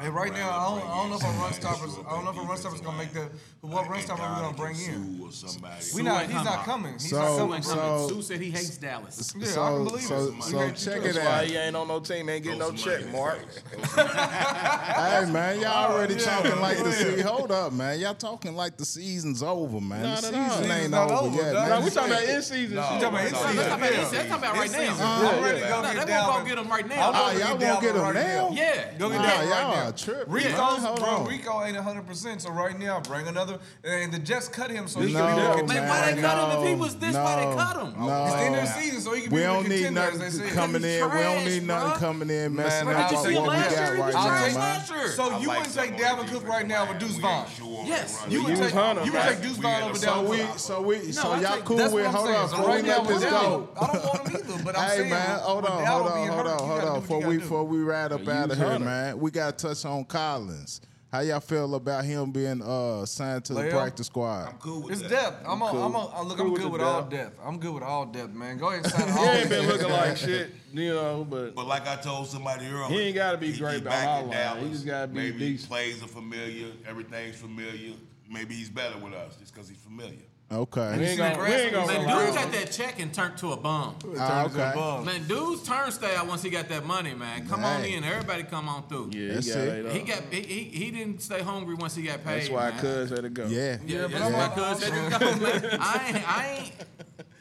Hey, right now, I don't, I don't know if a run somebody stoppers. I don't know if a run stoppers gonna make line. the. What run Like stopper we gonna bring and in? Sue Or somebody. We not. He's not coming. coming. He's So- not Sue coming. ain't so- coming. Sue said he hates Dallas. Yeah, I so, can believe so, it. so Okay, check you it That's why out. he ain't on no team, ain't getting Throw no some money check in mark. his face. Hey man, y'all already yeah, talking like the go ahead. season. Hold up, man. Y'all talking like the season's over, man. Not the at all. season ain't Season's not over over, yet, dog. man. No, we talking about in season. No, shit. You talking about in no, season? Let's talk about Yeah. this. Let's talk about right This now. season, I'm ready to go No, get they down. won't go get him right now. I'm Ah, to y'all get won't get him right now? Yeah. Go get Nah, down right y'all now. Are tripping. Rico's, man. Bro, on. Rico ain't 100%, so right now, bring another. And the Jets cut him, so he No, can be looking Man, why they cut him if he was this? Why they cut him? No, It's the end of the season, so he can we be don't need contender, as nothing they say. coming He's in. we don't trash, need nothing bruh. coming in messing Man, up I'll Did you take what we got year? He right now, man. last. So you like wouldn't take of the Dalvin Cook right now with line. Deuce Vaughn. ain't sure on Yes. You would take, Hunter, you would take Deuce Vaughn had over a So Dalvin we, Cook. so we, No, so y'all cool with? what Hold on, So before right we now, let this go. I don't want him either, but I'm Hey saying man, hold on, hold on, hold on, hold on. do Before we before we ride up out of here, man, we got to touch on Collins. How y'all feel about him being uh signed to the La'el? practice squad? I'm cool with It's that. depth. I'm, on, I'm, on, look. Cool I'm good the with all depth. depth. I'm good with all depth, man. Go ahead and sign He all. ain't been looking like shit, you know, but But like I told somebody earlier, He ain't gotta be he- great he on back in. Dallas. He just gotta be Maybe decent. plays are familiar, everything's familiar. Maybe he's better with us just because he's familiar. Okay. we ain't gonna, we ain't gonna Man, dude on got that check and turned to a bum. Ah, Turns into a okay. bum. Man, dude's turnstile once he got that money, man. Come on Hey. in, everybody come on through. Yeah, That's he got it. it. He got he, he, he didn't stay hungry once he got paid. That's why man. Cuz had to go. Yeah. Yeah, but that's I'm why not- Cuz had to go, man. I ain't I ain't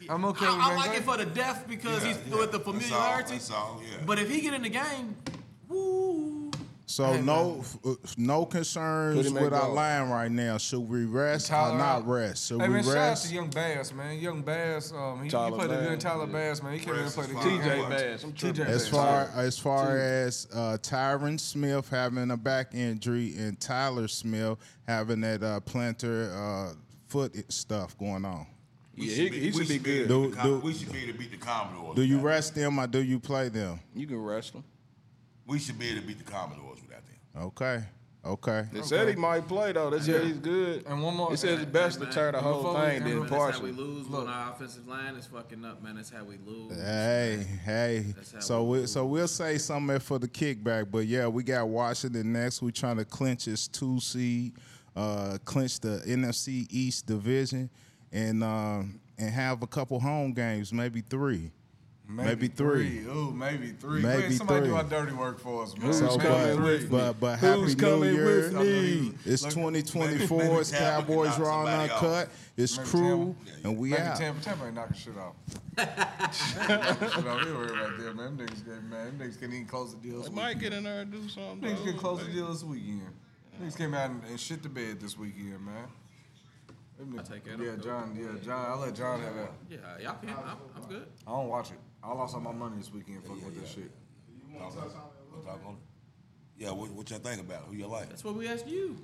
I'm okay with I, I man. like it for the death because Yeah, he's yeah. with the That's all, familiarity. That's all, yeah. But if he get in the game, woo. So no, f- no concerns with our guard. line right now. Should we rest Tyler or not rest? Should Hey we man, shout out to Young Bass, man. Young Bass, um, he, he Tyler played a good Bass, Tyler yeah. Bass, man. He came in and Rest played is a good TJ. Bass. I'm TJ. Bass. As far as far as uh, Tyron Smith having a back injury and Tyler Smith having that uh, plantar uh, foot stuff going on, We Yeah, should he- be- he we should be should good. Do- do- we should be able to beat the Commanders. do you rest them or do you play them? You can rest them. We should be able to beat the Commanders without them. Okay, okay. They said he might play though. They said he's good. And one more- He said it's best to tear the whole Before we- thing and than Man, that's how we partially. lose when our offensive line is fucking up, man. That's how we lose. Hey, hey. That's how So we we so we'll say something for the kickback, but yeah, we got Washington next. We're trying to clinch his two seed, uh, clinch the NFC East division, and um, and have a couple home games, maybe three. Maybe three. Ooh, maybe three. Maybe Go ahead, somebody three. do our dirty work for us, man. Who's So, coming but, with me? but, but Who's happy New coming Year. with me? It's Look, 2024. maybe It's Tampa can Cowboys knock Raw somebody off. Uncut. It's Maybe Crew, Tampa. and we Maybe out. Tampa, Tampa ain't knocking shit off. shit off. We worry right there, man. Them niggas, get- man. Them niggas can even close the deal this They might get in there and do something. Niggas can though. close the deal this weekend. Niggas came out and, and shit the bed this weekend, man. Them niggas- take that Yeah. John. Yeah, John. I let John have that. Yeah, y'all can. I'm, I'm good. I don't watch it. I lost all my money this weekend fucking with this shit. Talk on it. Talk on it. Yeah, what, what y'all think about it? Who you like? That's what we asked you.